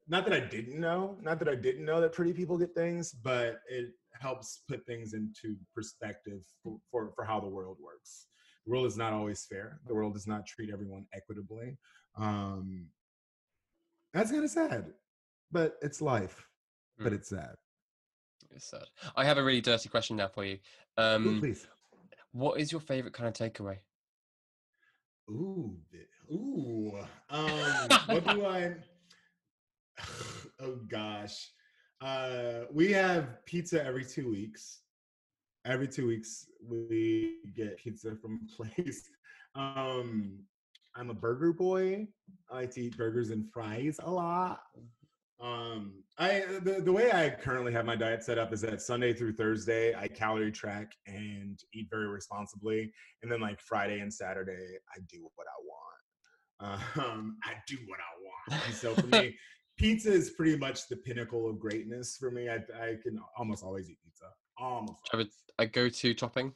Not that I didn't know. Not that I didn't know that pretty people get things, but it helps put things into perspective for, for, for how the world works. The world is not always fair. The world does not treat everyone equitably. Um, that's kind of sad, but it's life but mm. it's sad. It's sad. I have a really dirty question now for you. Um, Ooh, please. What is your favorite kind of takeaway? Ooh, ooh. Um, what do I? Oh gosh, uh, we have pizza every two weeks. Every two weeks, we get pizza from a place. Um, I'm a burger boy. I like to eat burgers and fries a lot. Um, I the, the way I currently have my diet set up is that Sunday through Thursday I calorie track and eat very responsibly, and then like Friday and Saturday I do what I want. Um, I do what I want. And so for me, pizza is pretty much the pinnacle of greatness for me. I, I can almost always eat pizza. Almost. Do you have a, a go-to topping?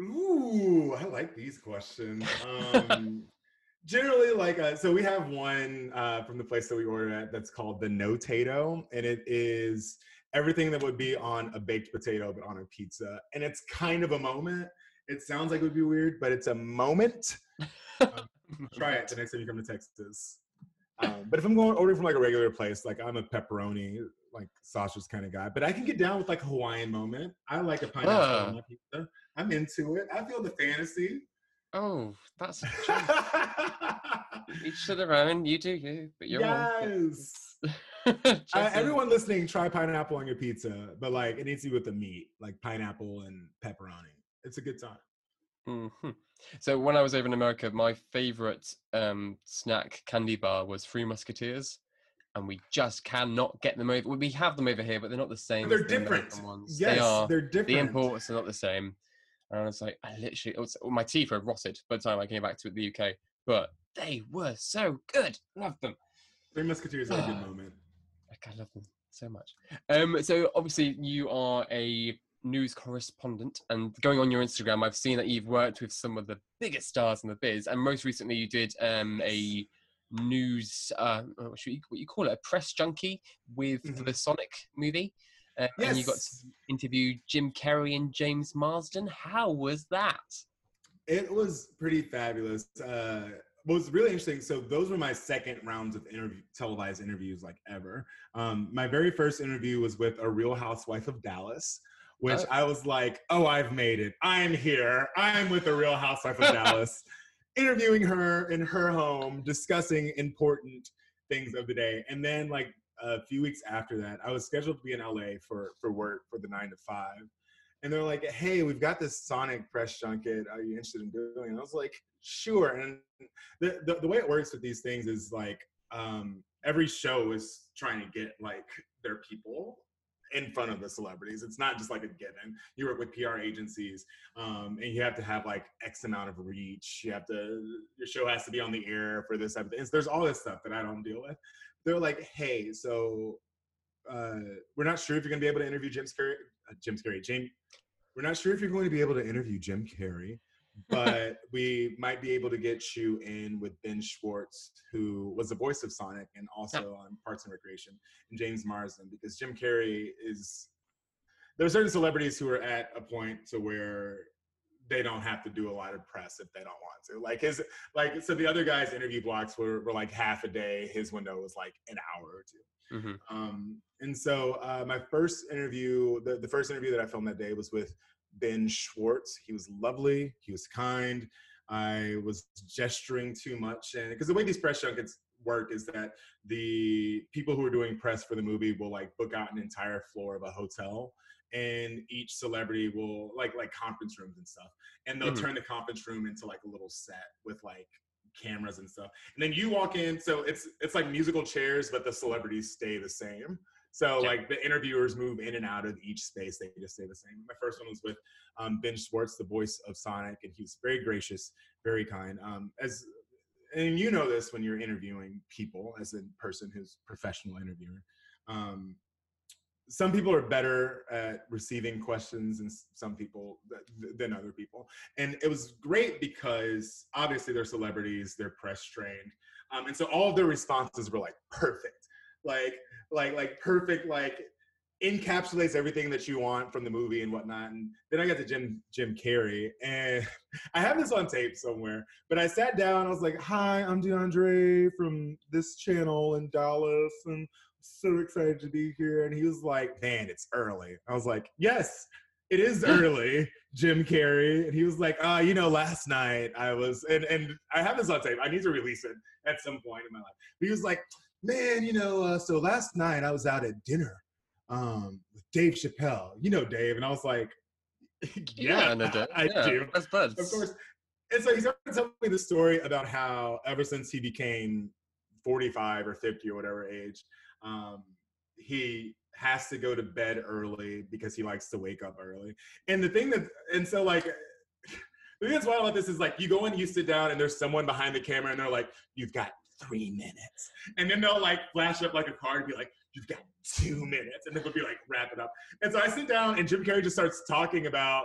Ooh, I like these questions. Um, generally, like, uh, so we have one uh, from the place that we order at that's called the Notato, and it is everything that would be on a baked potato but on a pizza, and it's kind of a moment. It sounds like it would be weird, but it's a moment. Um, try it the next time you come to Texas. Um, but if I'm going ordering from like a regular place, like I'm a pepperoni, like sausage kind of guy. But I can get down with like a Hawaiian moment. I like a pineapple Ah. on my pizza. I'm into it. I feel the fantasy. Oh, that's each to their own. You do you, but you're yes. Uh, everyone listening, try pineapple on your pizza, but like it needs to be with the meat, like pineapple and pepperoni. It's a good time. Mhm. So when I was over in America, my favorite um, snack candy bar was Three Musketeers, and we just cannot get them over. We have them over here, but they're not the same. They're the different. Ones. Yes, they are. they're different. The imports are not the same. And I was like, I literally, it was, well, my teeth were rotted by the time I came back to the UK, but they were so good. Love them. Three Musketeers are a good moment. Like, I love them so much. Um, so obviously you are a news correspondent, and going on your Instagram, I've seen that you've worked with some of the biggest stars in the biz, and most recently you did um, a news, uh, what, should you, what you call it, a press junkie with Mhm. the Sonic movie. Uh, And you got to interview Jim Carrey and James Marsden. How was that? It was pretty fabulous. Uh, what was really interesting. So those were my second rounds of interview, televised interviews, like ever. Um, my very first interview was with a Real Housewife of Dallas, which Oh. I was like, "Oh, I've made it! I'm here! I'm with the Real Housewife of Dallas." Interviewing her in her home, discussing important things of the day, and then like a few weeks after that, I was scheduled to be in LA for for work for the nine to five and they're like, "Hey, we've got this Sonic press junket. Are you interested in doing?" it? And I was like, "Sure." And the the, the way it works with these things is like um, every show is trying to get like their people in front of the celebrities. It's not just like a given. You work with PR agencies, um, and you have to have like X amount of reach. You have to your show has to be on the air for this type of thing. There's all this stuff that I don't deal with. They're like, "Hey, so." Uh, we're not sure if you're going to be able to interview Jim Carrey. Uh, Jim Carrey, James we're not sure if you're going to be able to interview Jim Carrey, but we might be able to get you in with Ben Schwartz, who was the voice of Sonic and also on Parks and Recreation, and James Marsden, because Jim Carrey is. There are certain celebrities who are at a point to where they don't have to do a lot of press if they don't want to. Like his, like so the other guy's interview blocks were, were like half a day. His window was like an hour or two. hmm Um, and so uh, my first interview, the, the first interview that I filmed that day was with Ben Schwartz. He was lovely. He was kind. I was gesturing too much, and because the way these press junkets work is that the people who are doing press for the movie will like book out an entire floor of a hotel, and each celebrity will like like conference rooms and stuff, and they'll Mhm. turn the conference room into like a little set with like cameras and stuff. And then you walk in, so it's it's like musical chairs, but the celebrities stay the same. So Yeah. like the interviewers move in and out of each space; they just stay the same. My first one was with um, Ben Schwartz, the voice of Sonic, and he was very gracious, very kind. Um, as and you know this when you're interviewing people as a person who's professional interviewer. Um, some people are better at receiving questions and some people th- than other people. And it was great because obviously they're celebrities they're press trained um, and so all of their responses were like perfect. Like like like perfect like encapsulates everything that you want from the movie and whatnot and then i got to jim jim carrey and i have this on tape somewhere but i sat down i was like hi i'm deandre from this channel in dallas and so excited to be here. And he was like, man, it's early. I was like, yes, it is early, Jim Carrey. And he was like, uh, you know, last night I was, and, and I have this on tape. I need to release it at some point in my life. But he was like, man, you know, uh, so last night I was out at dinner um, with Dave Chappelle. You know Dave. And I was like, yeah, I know that. I yeah. do. Best buds. Of course. And so he started telling me the story about how ever since he became 45 or 50 or whatever age, um, he has to go to bed early because he likes to wake up early. And the thing that, and so like, the thing that's wild about this is like you go in, you sit down, and there's someone behind the camera, and they're like, "You've got three minutes. And then they'll like flash up like a card and be like, you've got two minutes. And then they'll be like, wrap it up. And so I sit down and Jim Carrey just starts talking about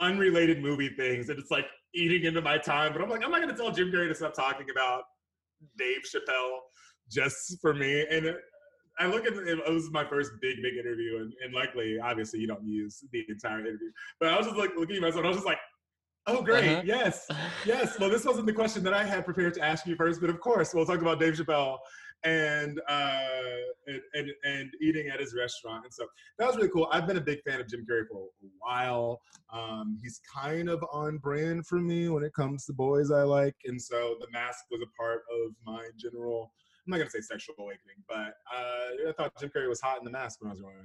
unrelated movie things. And it's like eating into my time. But I'm like, I'm not to tell Jim Carrey to stop talking about Dave Chappelle just for me. And I look at it, it was my first big, big interview. And, and luckily, obviously, you don't use the entire interview. But I was just like looking at myself, I was just like, Oh, great. Uh-huh. Yes. Yes. Well, this wasn't the question that I had prepared to ask you first, but of course, we'll talk about Dave Chappelle and, uh, and, and, and, eating at his restaurant. And so that was really cool. I've been a big fan of Jim Carrey for a while. Um, he's kind of on brand for me when it comes to boys I like. And so The Mask was a part of my general, not to say sexual awakening, but uh, I thought Jim Carrey was hot in The Mask when I was growing up.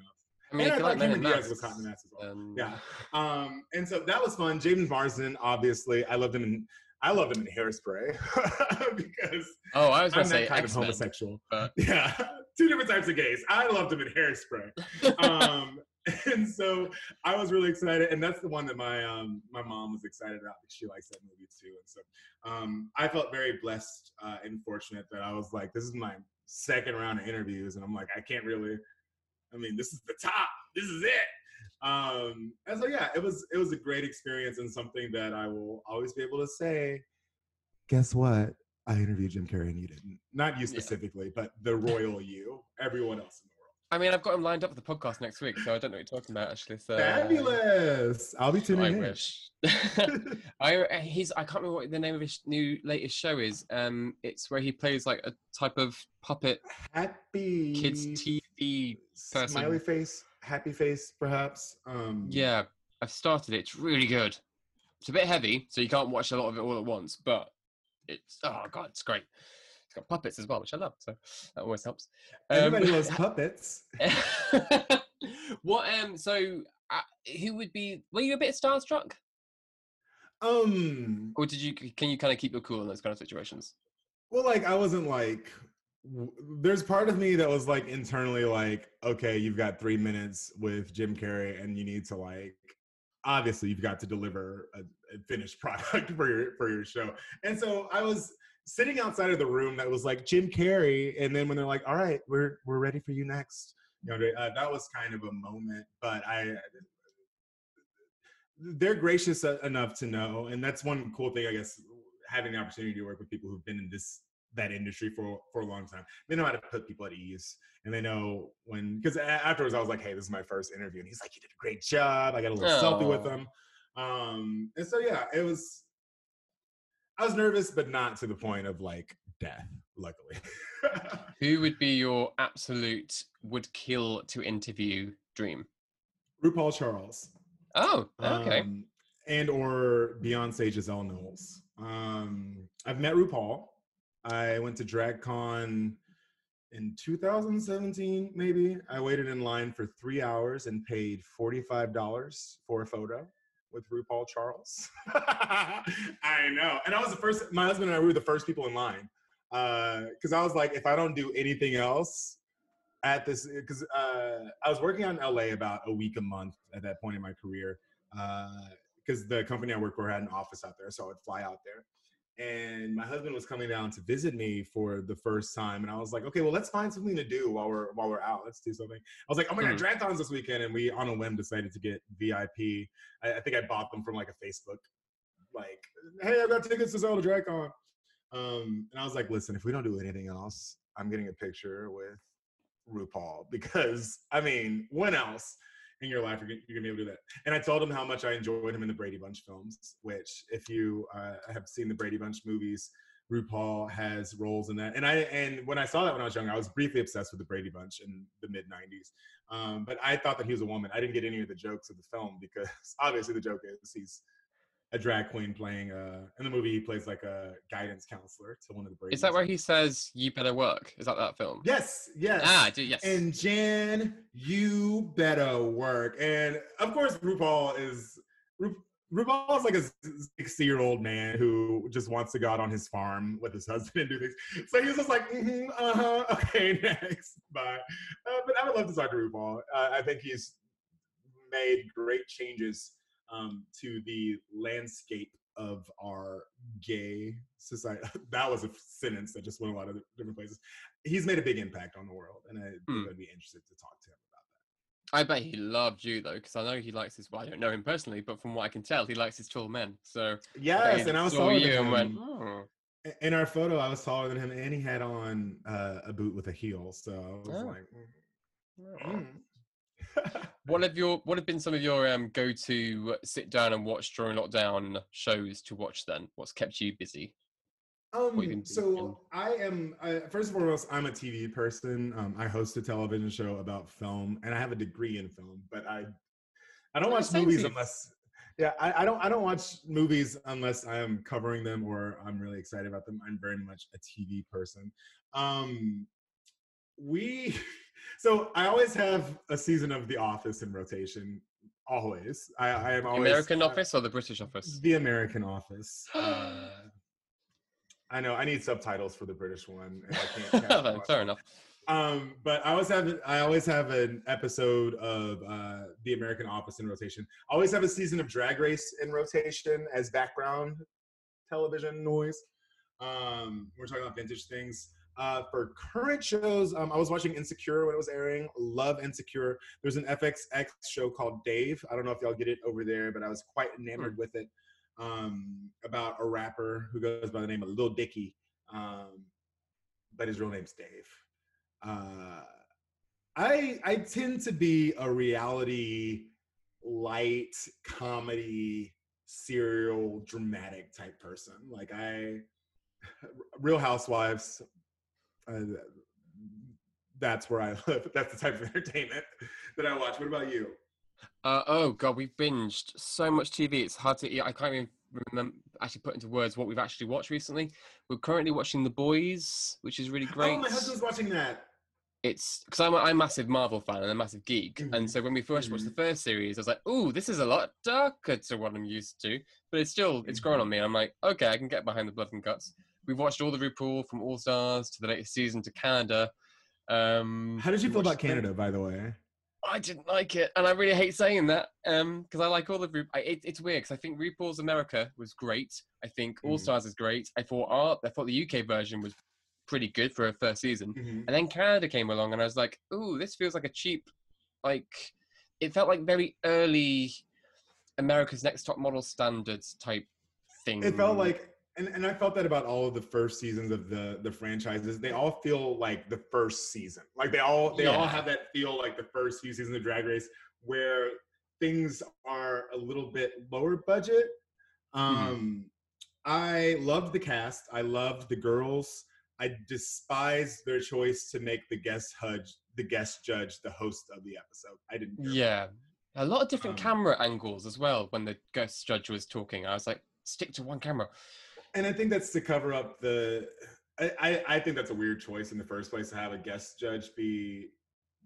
I mean, and I thought Cameron Diaz was hot in that as well. Um, yeah. Um, and so that was fun. James Marsden, obviously, I loved him in I loved him in Hairspray because oh, I was going to say kind X-Men, of homosexual. But... Yeah, two different types of gays. I loved him in Hairspray, um, and so I was really excited. And that's the one that my um, my mom was excited about because she likes that movie too. And so um, I felt very blessed uh, and fortunate that I was like, this is my second round of interviews, and I'm like, I can't really I mean, this is the top. This is it. Um, and so yeah, it was it was a great experience and something that I will always be able to say. Guess what? I interviewed Jim Carrey and you didn't. Not you specifically, yeah. but the royal you. Everyone else in the world. I mean, I've got him lined up for the podcast next week, so I don't know what you're talking about actually. So fabulous! I'll be tuning I in. wish. I he's I can't remember what the name of his new latest show is. Um, it's where he plays like a type of puppet. Happy kids TV person. Smiley face, happy face, perhaps. Um, yeah, I've started it. It's really good. It's a bit heavy, so you can't watch a lot of it all at once. But it's oh god, it's great. It's got puppets as well, which I love. So that always helps. Um, Everybody loves puppets. what? Um. So, uh, who would be? Were you a bit starstruck? Um. Or did you? Can you kind of keep your cool in those kind of situations? Well, like I wasn't like there's part of me that was like internally like okay you've got three minutes with jim carrey and you need to like obviously you've got to deliver a, a, finished product for your for your show and so i was sitting outside of the room that was like jim carrey and then when they're like all right we're we're ready for you next you know uh, that was kind of a moment but i they're gracious enough to know and that's one cool thing i guess having the opportunity to work with people who've been in this that industry for for a long time. They know how to put people at ease, and they know when because afterwards I was like, "Hey, this is my first interview," and he's like, "You did a great job." I got a little Aww. selfie with him, um, and so yeah, it was. I was nervous, but not to the point of like death. Luckily. Who would be your absolute would kill to interview dream? RuPaul Charles. Oh, okay. Um, and or Beyonce Giselle Knowles. Um, I've met RuPaul. I went to DragCon in 2017, maybe. I waited in line for three hours and paid $45 for a photo with RuPaul Charles. I know. And I was the first, my husband and I were the first people in line. Because uh, I was like, if I don't do anything else at this, because uh, I was working on LA about a week a month at that point in my career. Because uh, the company I work for had an office out there, so I would fly out there and my husband was coming down to visit me for the first time and i was like okay well let's find something to do while we're while we're out. Let's do something. I was like oh my god mm-hmm. DragCon this weekend and we on a whim decided to get vip I, I, think i bought them from like a facebook like hey i've got tickets to Zelda dragcon um and i was like listen if we don't do anything else i'm getting a picture with rupaul because i mean when else in your life, you're, you're, gonna be able to do that. And I told him how much I enjoyed him in the Brady Bunch films, which if you uh, have seen the Brady Bunch movies, RuPaul has roles in that. And I and when I saw that when I was younger, I was briefly obsessed with the Brady Bunch in the mid '90s. Um, but I thought that he was a woman. I didn't get any of the jokes of the film because obviously the joke is he's a drag queen playing uh in the movie he plays like a guidance counselor to one of the Brady's. Is that where he says you better work? Is that that film? Yes, yes. Ah, do yes. And Jan, you better work. And of course RuPaul is Ru, RuPaul is like a 60 year old man who just wants to go out on his farm with his husband and do things. So he's just like, mm-hmm, uh huh, okay, next, bye. Uh, but I would love to talk to RuPaul. Uh, I think he's made great changes um, to the landscape of our gay society. that was a sentence that just went a lot of different places. He's made a big impact on the world, and I think Hmm. I'd be interested to talk to him about that. I bet he loved you though, because I know he likes his. Well, I don't know him personally, but from what I can tell, he likes his tall men. So Yes, he and I was saw taller you than and went. him. "Oh." In our photo, I was taller than him, and he had on uh, a boot with a heel. So I was Oh. like, "Oh." mm. What have your What have been some of your um, go to sit down and watch during lockdown shows to watch? Then what's kept you busy? Um, so? I am I, first and foremost, I'm a TV person. Um, I host a television show about film, and I have a degree in film. But I, I don't watch movies unless, yeah, I, I don't I don't watch movies unless I am covering them or I'm really excited about them. I'm very much a TV person. Um, we, so I always have a season of The Office in rotation. Always, I, I am always American uh, Office or the British Office? the American Office. Uh, I know I need subtitles for the British one. and I can't catch Then much. Fair enough. Um, but I always have I always have an episode of uh, the American Office in rotation. I always have a season of Drag Race in rotation as background television noise. Um, we're talking about vintage things. Uh, for current shows, um, I was watching Insecure when it was airing. Love Insecure. There's an FXX show called Dave. I don't know if y'all get it over there, but I was quite enamored with it. Um, about a rapper who goes by the name of Lil Dicky, um, but his real name's Dave. Uh, I I tend to be a reality light comedy serial dramatic type person. Like I Real Housewives that's where I live. That's the type of entertainment that I watch. What about you? Uh, oh god, we've binged so much TV. It's hard to. I can't even remember actually put into words what we've actually watched recently. We're currently watching The Boys, which is really great. Oh, my husband's watching that. it's because I'm a, I'm a massive Marvel fan and a massive geek, Mhm. and so when we 1st watched the first series, I was like, "Ooh, this is a lot darker to what I'm used to," but it's still it's grown on me. I'm like, okay, I can get behind the blood and guts. We've watched all the RuPaul from All Stars to the latest season to Canada. Um, How did you feel about watched the- Canada, by the way? I didn't like it, and I really hate saying that because I like all the. Ru- I, it, it's weird because I think RuPaul's America was great. I think All Mhm. Stars is great. I thought art. I thought the UK version was pretty good for a first season, Mhm. and then Canada came along, and I was like, "Ooh, this feels like a cheap, like it felt like very early America's Next Top Model standards type thing." It felt like, and, and I felt that about all of the first seasons of the the franchises. They all feel like the first season. Like they all they all have that feel like the first few seasons of Drag Race, where things are a little bit lower budget. Um, I loved the cast. I loved the girls. I despise their choice to make the guest judge the guest judge the host of the episode. I didn't. yeah, a lot of different Um, camera angles as well. When the guest judge was talking, I was like, "Stick to one camera." And I think that's to cover up the. I, I, I think that's a weird choice in the first place to have a guest judge be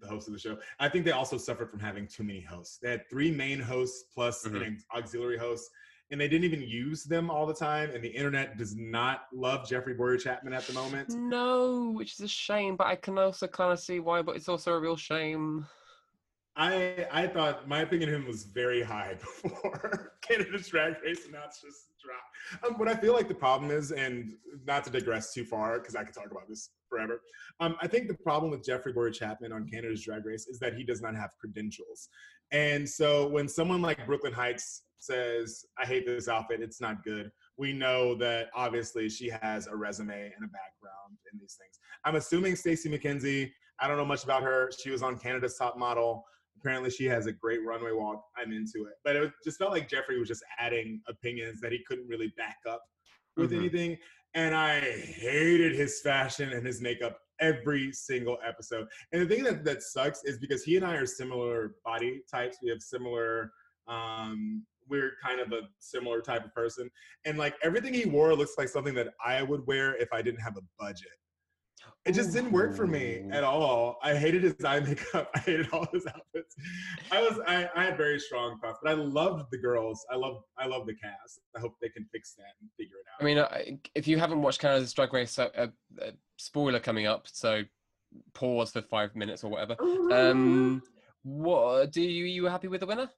the host of the show. I think they also suffered from having too many hosts. They had three main hosts plus Mhm. an auxiliary host, and they didn't even use them all the time. And the internet does not love Jeffrey Bowyer-Chapman at the moment. No, which is a shame, but I can also kind of see why, but it's also a real shame. I I thought my opinion of him was very high before Canada's Drag Race, and now it's just dropped. Um, what I feel like the problem is, and not to digress too far, because I could talk about this forever. Um, I think the problem with Jeffrey Bowyer-Chapman on Canada's Drag Race is that he does not have credentials, and so when someone like Brooklyn Hytes says, "I hate this outfit, it's not good," we know that obviously she has a resume and a background in these things. I'm assuming Stacey McKenzie. I don't know much about her. She was on Canada's Top Model. Apparently, she has a great runway walk. I'm into it. But it just felt like Jeffrey was just adding opinions that he couldn't really back up with Mhm. anything. And I hated his fashion and his makeup every single episode. And the thing that, that sucks is because he and I are similar body types. We have similar, um, we're kind of a similar type of person. And like everything he wore looks like something that I would wear if I didn't have a budget. It just didn't work for me at all. I hated his eye makeup. I hated all his outfits. I was I, I had very strong thoughts, but I loved the girls. I love I love the cast. I hope they can fix that and figure it out. I mean, if you haven't watched Canada's Drag Race, uh, uh, uh, spoiler coming up, so pause for five minutes or whatever. Um, what do you you happy with the winner?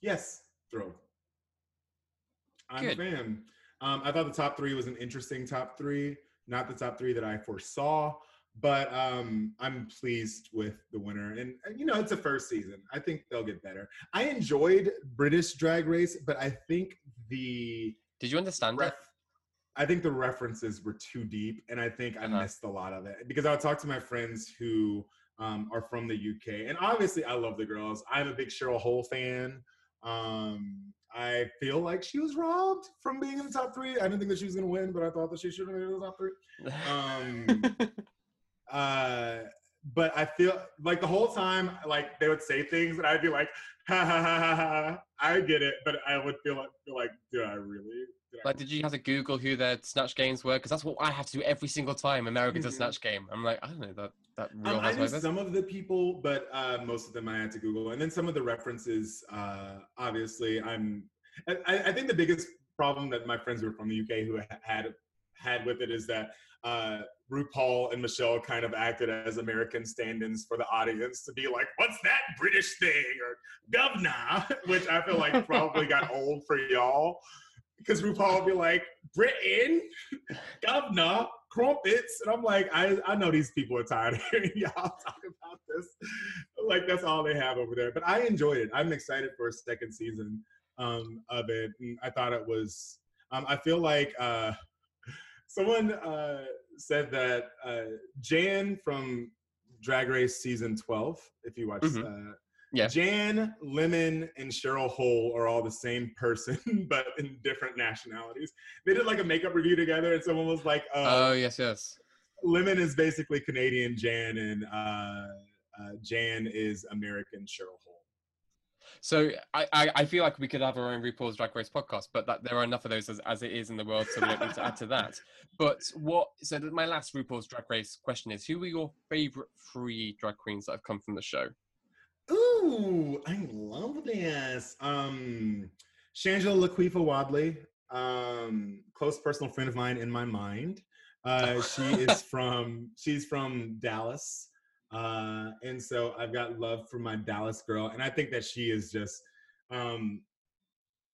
yes, thrilled. I'm Good. a fan. Um, I thought the top three was an interesting top three, not the top three that I foresaw, but um, I'm pleased with the winner. And, and, you know, it's a first season. I think they'll get better. I enjoyed British Drag Race, but I think the Did you understand it? I think the references were too deep, and I think I Uh-huh. missed a lot of it because I would talk to my friends who um, are from the UK, and obviously I love the girls. I'm a big Cheryl Hole fan. Um, I feel like she was robbed from being in the top three. I didn't think that she was going to win, but I thought that she should have been in the top three. Um, uh, but I feel like the whole time, like they would say things, and I'd be like, "Ha ha ha ha ha!" I get it, but I would feel like, feel like, "Do I really?" I like, did you have to Google who their Snatch games were? Because that's what I have to do every single time America does Mhm. Snatch game. I'm like, I don't know that that real Um, I knew some of the people, but uh, most of them I had to Google, and then some of the references. Uh, obviously, I'm. I, I think the biggest problem that my friends who are from the UK who had had with it is that uh, RuPaul and Michelle kind of acted as American stand-ins for the audience to be like, "What's that British thing?" or "Governor," which I feel like probably got old for y'all because RuPaul would be like, "Britain, governor." crumpets. And I'm like, I, I know these people are tired of hearing y'all talk about this. Like that's all they have over there. But I enjoyed it. I'm excited for a second season um, of it. And I thought it was. Um, I feel like uh, someone uh, said that uh, Jan from Drag Race season 12. If you watch. Mhm. Uh, Yeah. Jan, Lemon, and Cheryl Hole are all the same person, but in different nationalities. They did like a makeup review together, and someone was like, Oh uh, yes, yes. Lemon is basically Canadian Jan, and uh, uh, Jan is American Cheryl Hole. So I, I, I feel like we could have our own RuPaul's Drag Race podcast, but that there are enough of those as, as it is in the world, so we don't need to add to that. But what? So th- my last RuPaul's Drag Race question is: Who were your favorite three drag queens that have come from the show? Ooh, I love this. Um, Shangela Laquifa Wadley, um, close personal friend of mine in my mind. Uh, she is from she's from Dallas, uh, and so I've got love for my Dallas girl, and I think that she is just. Um,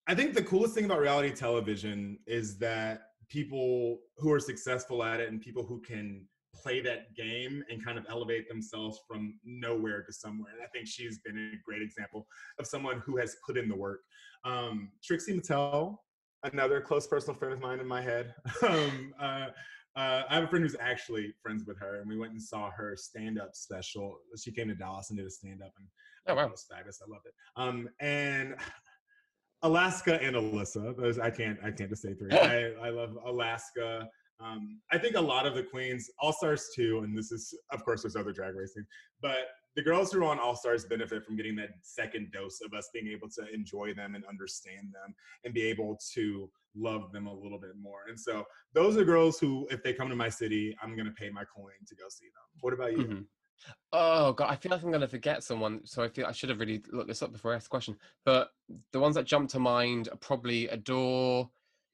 I think the coolest thing about reality television is that people who are successful at it and people who can play that game and kind of elevate themselves from nowhere to somewhere. And I think she's been a great example of someone who has put in the work. Um, Trixie Mattel, another close personal friend of mine in my head. um, uh, uh, I have a friend who's actually friends with her, and we went and saw her stand-up special. She came to Dallas and did a stand-up, and Oh wow. it was fabulous. I loved it. Um, and Alaska and Alyssa. Those I can't I can't just say three. I, I love Alaska. Um, I think a lot of the queens, All Stars too, and this is of course there's other drag racing, but the girls who are on All Stars benefit from getting that second dose of us being able to enjoy them and understand them and be able to love them a little bit more. And so those are girls who, if they come to my city, I'm gonna pay my coin to go see them. What about you? Mhm. Oh god, I feel like I'm gonna forget someone, so I feel I should have really looked this up before I asked the question. But the ones that jump to mind are probably Adore,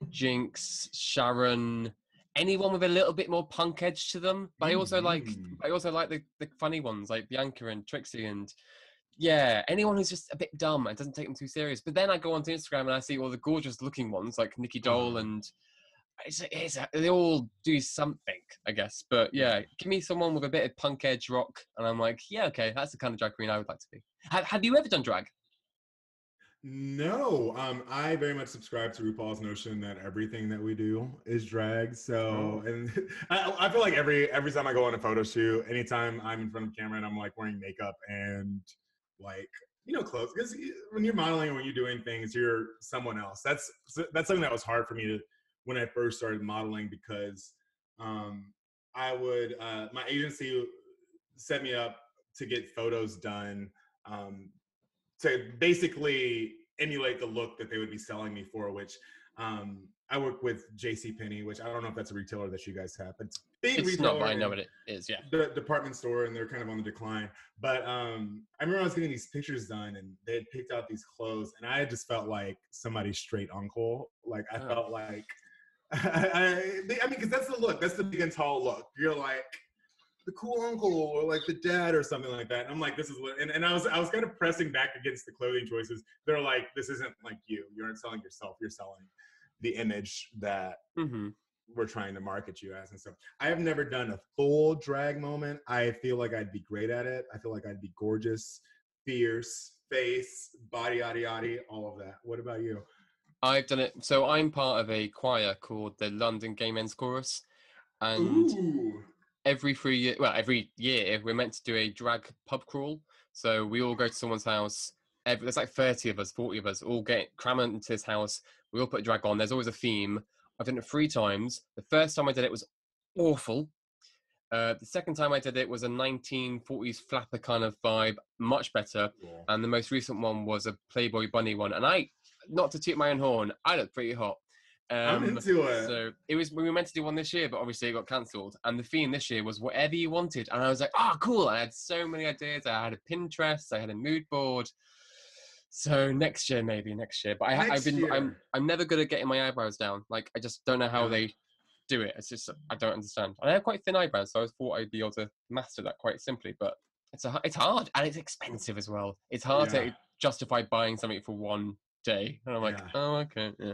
Jinkx, Sharon, anyone with a little bit more punk edge to them. But I also like Mhm. I also like the, the funny ones like Bianca and Trixie and yeah, anyone who's just a bit dumb and doesn't take them too serious. But then I go onto Instagram and I see all the gorgeous looking ones like Nicky Doll Uh-huh. and it's, it's, they all do something, I guess. But yeah, give me someone with a bit of punk edge rock, and I'm like, yeah, okay, that's the kind of drag queen I would like to be. Have, have you ever done drag? No, um, I very much subscribe to RuPaul's notion that everything that we do is drag. So, and I, I feel like every every time I go on a photo shoot, anytime I'm in front of camera and I'm like wearing makeup and like you know clothes, because when you're modeling and when you're doing things, you're someone else. That's that's something that was hard for me to when I first started modeling because um, I would uh, my agency set me up to get photos done. Um, to basically emulate the look that they would be selling me for, which um, I work with JC Penney, which I don't know if that's a retailer that you guys have, but it's big It's retailer. not, I know what it is. Yeah. The department store, and they're kind of on the decline. But um, I remember I was getting these pictures done, and they had picked out these clothes, and I just felt like somebody's straight uncle. Like I Oh. felt like, I, I mean, because that's the look. That's the big and tall look. You're like the cool uncle or like the dad or something like that. And I'm like, this is, and, and I was, I was kind of pressing back against the clothing choices. They're like, this isn't like you. You aren't selling yourself. You're selling the image that hmm we're trying to market you as. And so I have never done a full drag moment. I feel like I'd be great at it. I feel like I'd be gorgeous, fierce, face, body, yada, yada, all of that. What about you? I've done it. So I'm part of a choir called the London Gay Men's Chorus, and Ooh. Every three year, well, every year we're meant to do a drag pub crawl. So we all go to someone's house. Every, there's like 30 of us, 40 of us, all get cram into his house. We all put a drag on. There's always a theme. I've done it three times. The first time I did it was awful. Uh, the second time I did it was a 1940s flapper kind of vibe, much better. And the most recent one was a Playboy Bunny one. And I, not to toot my own horn, I look pretty hot. I'm Um, into it. so it was we were meant to do one this year, but obviously it got cancelled. And the theme this year was whatever you wanted, and I was like, oh, cool! I had so many ideas. I had a Pinterest, I had a mood board. So next year, maybe next year. But I, I've Next been—I'm—I'm never good at getting my eyebrows down. Like I just don't know how Yeah. they do it. It's just I don't understand. And I have quite thin eyebrows, so I thought I'd be able to master that quite simply. But it's a it's hard and it's expensive as well. It's hard Yeah. to justify buying something for one day. And I'm like, Yeah. oh okay, yeah.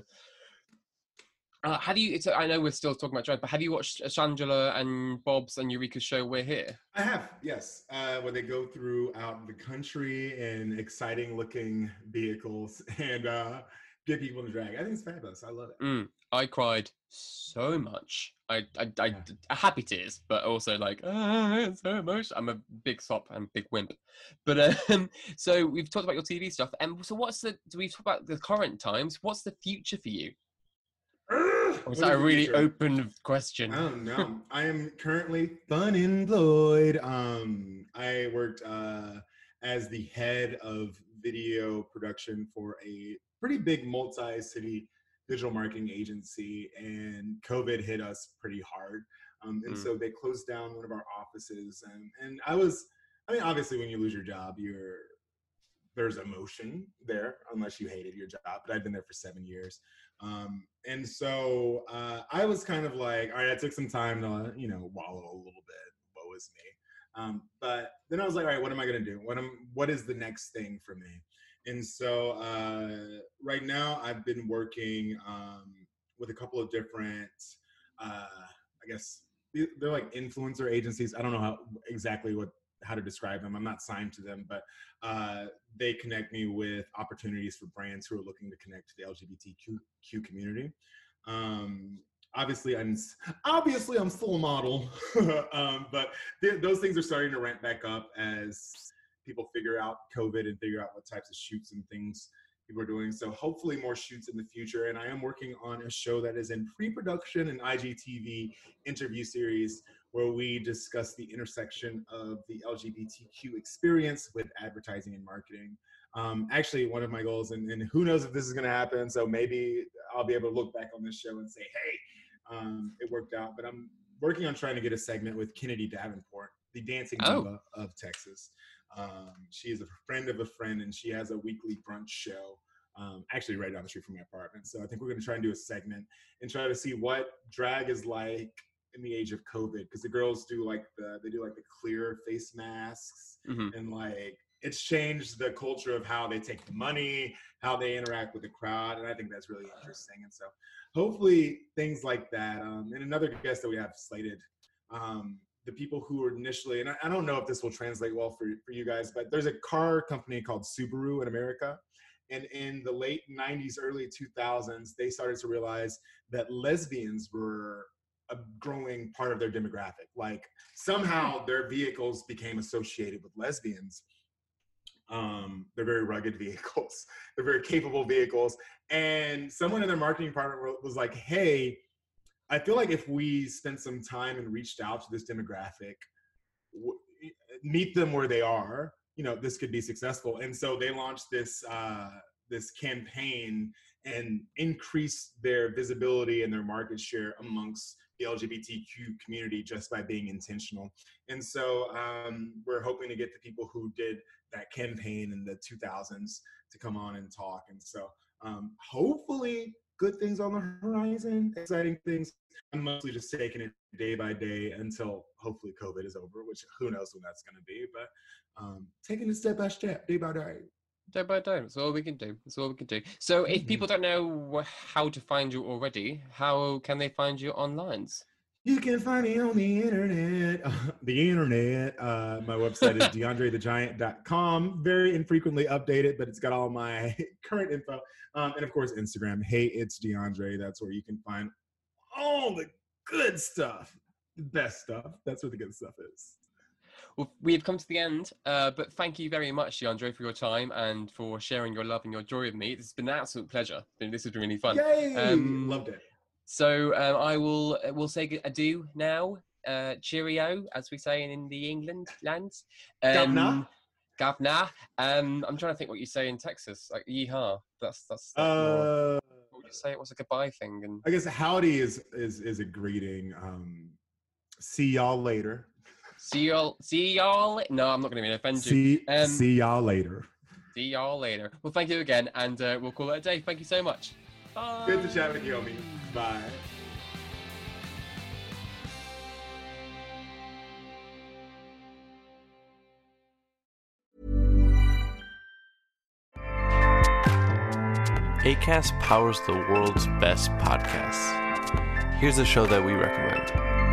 Uh, have you? It's, I know we're still talking about drag, but have you watched Shangela and Bob's and Eureka's show? We're here. I have, yes. Uh, where they go throughout the country in exciting looking vehicles and uh, get people to drag. I think it's fabulous. I love it. Mm, I cried so much. I, I, I, Yeah. d- happy tears, but also like, ah, it's so emotional. I'm a big sop and big wimp. But um, so we've talked about your TV stuff, and so what's the? Do we talk about the current times? What's the future for you? Is that a really future? open question? I don't know. I am currently fun unemployed. Um, I worked uh, as the head of video production for a pretty big multi-city digital marketing agency, and COVID hit us pretty hard. Um, and Mm. so they closed down one of our offices, and and I was, I mean, obviously, when you lose your job, you're there's emotion there, unless you hated your job. But I've been there for seven years. Um, and so uh, I was kind of like, all right, I took some time to, you know, wallow a little bit. Woe is me. Um, but then I was like, all right, what am I gonna do? What am what is the next thing for me? And so uh, right now I've been working um, with a couple of different, uh, I guess they- they're like influencer agencies. I don't know how exactly what how to describe them. I'm not signed to them, but uh, they connect me with opportunities for brands who are looking to connect to the LGBTQ community. Um, obviously, I'm obviously I'm still a model, um, but th- those things are starting to ramp back up as people figure out COVID and figure out what types of shoots and things people are doing. So hopefully more shoots in the future. And I am working on a show that is in pre-production, an IGTV interview series where we discuss the intersection of the LGBTQ experience with advertising and marketing. Um, actually, one of my goals, and, and who knows if this is going to happen, so maybe I'll be able to look back on this show and say, hey, um, it worked out. But I'm working on trying to get a segment with Kennedy Davenport, the dancing Oh. diva of Texas. Um, she is a friend of a friend, and she has a weekly brunch show. Um, actually, right down the street from my apartment. So I think we're going to try and do a segment and try to see what drag is like in the age of COVID because the girls do like the they do like the clear face masks Mhm. and like it's changed the culture of how they take the money, how they interact with the crowd, and I think that's really interesting. And so hopefully things like that. Um, and another guest that we have slated, um, the people who were initially, and I, I don't know if this will translate well for for you guys, but there's a car company called Subaru in America. And in the late 90s, early 2000s, they started to realize that lesbians were a growing part of their demographic. Like somehow their vehicles became associated with lesbians. Um, they're very rugged vehicles. They're very capable vehicles. And someone in their marketing department was like, "Hey, I feel like if we spent some time and reached out to this demographic, w- meet them where they are, you know, this could be successful." And so they launched this uh, this campaign and increased their visibility and their market share amongst the LGBTQ community just by being intentional. And so um, we're hoping to get the people who did that campaign in the 2000s to come on and talk. And so um, hopefully good things on the horizon, exciting things. I'm mostly just taking it day by day until hopefully COVID is over, which who knows when that's going to be, but um, taking it step by step, day by day. Day by day. That's all we can do. That's all we can do. So, if Mhm. people don't know how to find you already, how can they find you online? You can find me on the internet. the internet. Uh, my website is deandrethegiant.com. Very infrequently updated, but it's got all my current info. Um, and of course, Instagram. Hey, it's DeAndre. That's where you can find all the good stuff, the best stuff. That's where the good stuff is. Well, we have come to the end, uh, but thank you very much, DeAndre, for your time and for sharing your love and your joy with me. It's been an absolute pleasure. This has been really fun. Yay! Um, Loved it. So um, I will uh, will say adieu now. Uh, cheerio, as we say in, the England lands. Gavna? Gavna. Um, I'm trying to think what you say in Texas, like yeehaw. That's that's. that's more- Uh, what would you say? It was a goodbye thing, and I guess howdy is is is a greeting. Um, see y'all later. See y'all. See y'all. No, I'm not going to offend you. See Um, see y'all later. See y'all later. Well, thank you again, and uh, we'll call it a day. Thank you so much. Bye. Good to chat with you, Omi. Bye. ACAST powers the world's best podcasts. Here's a show that we recommend.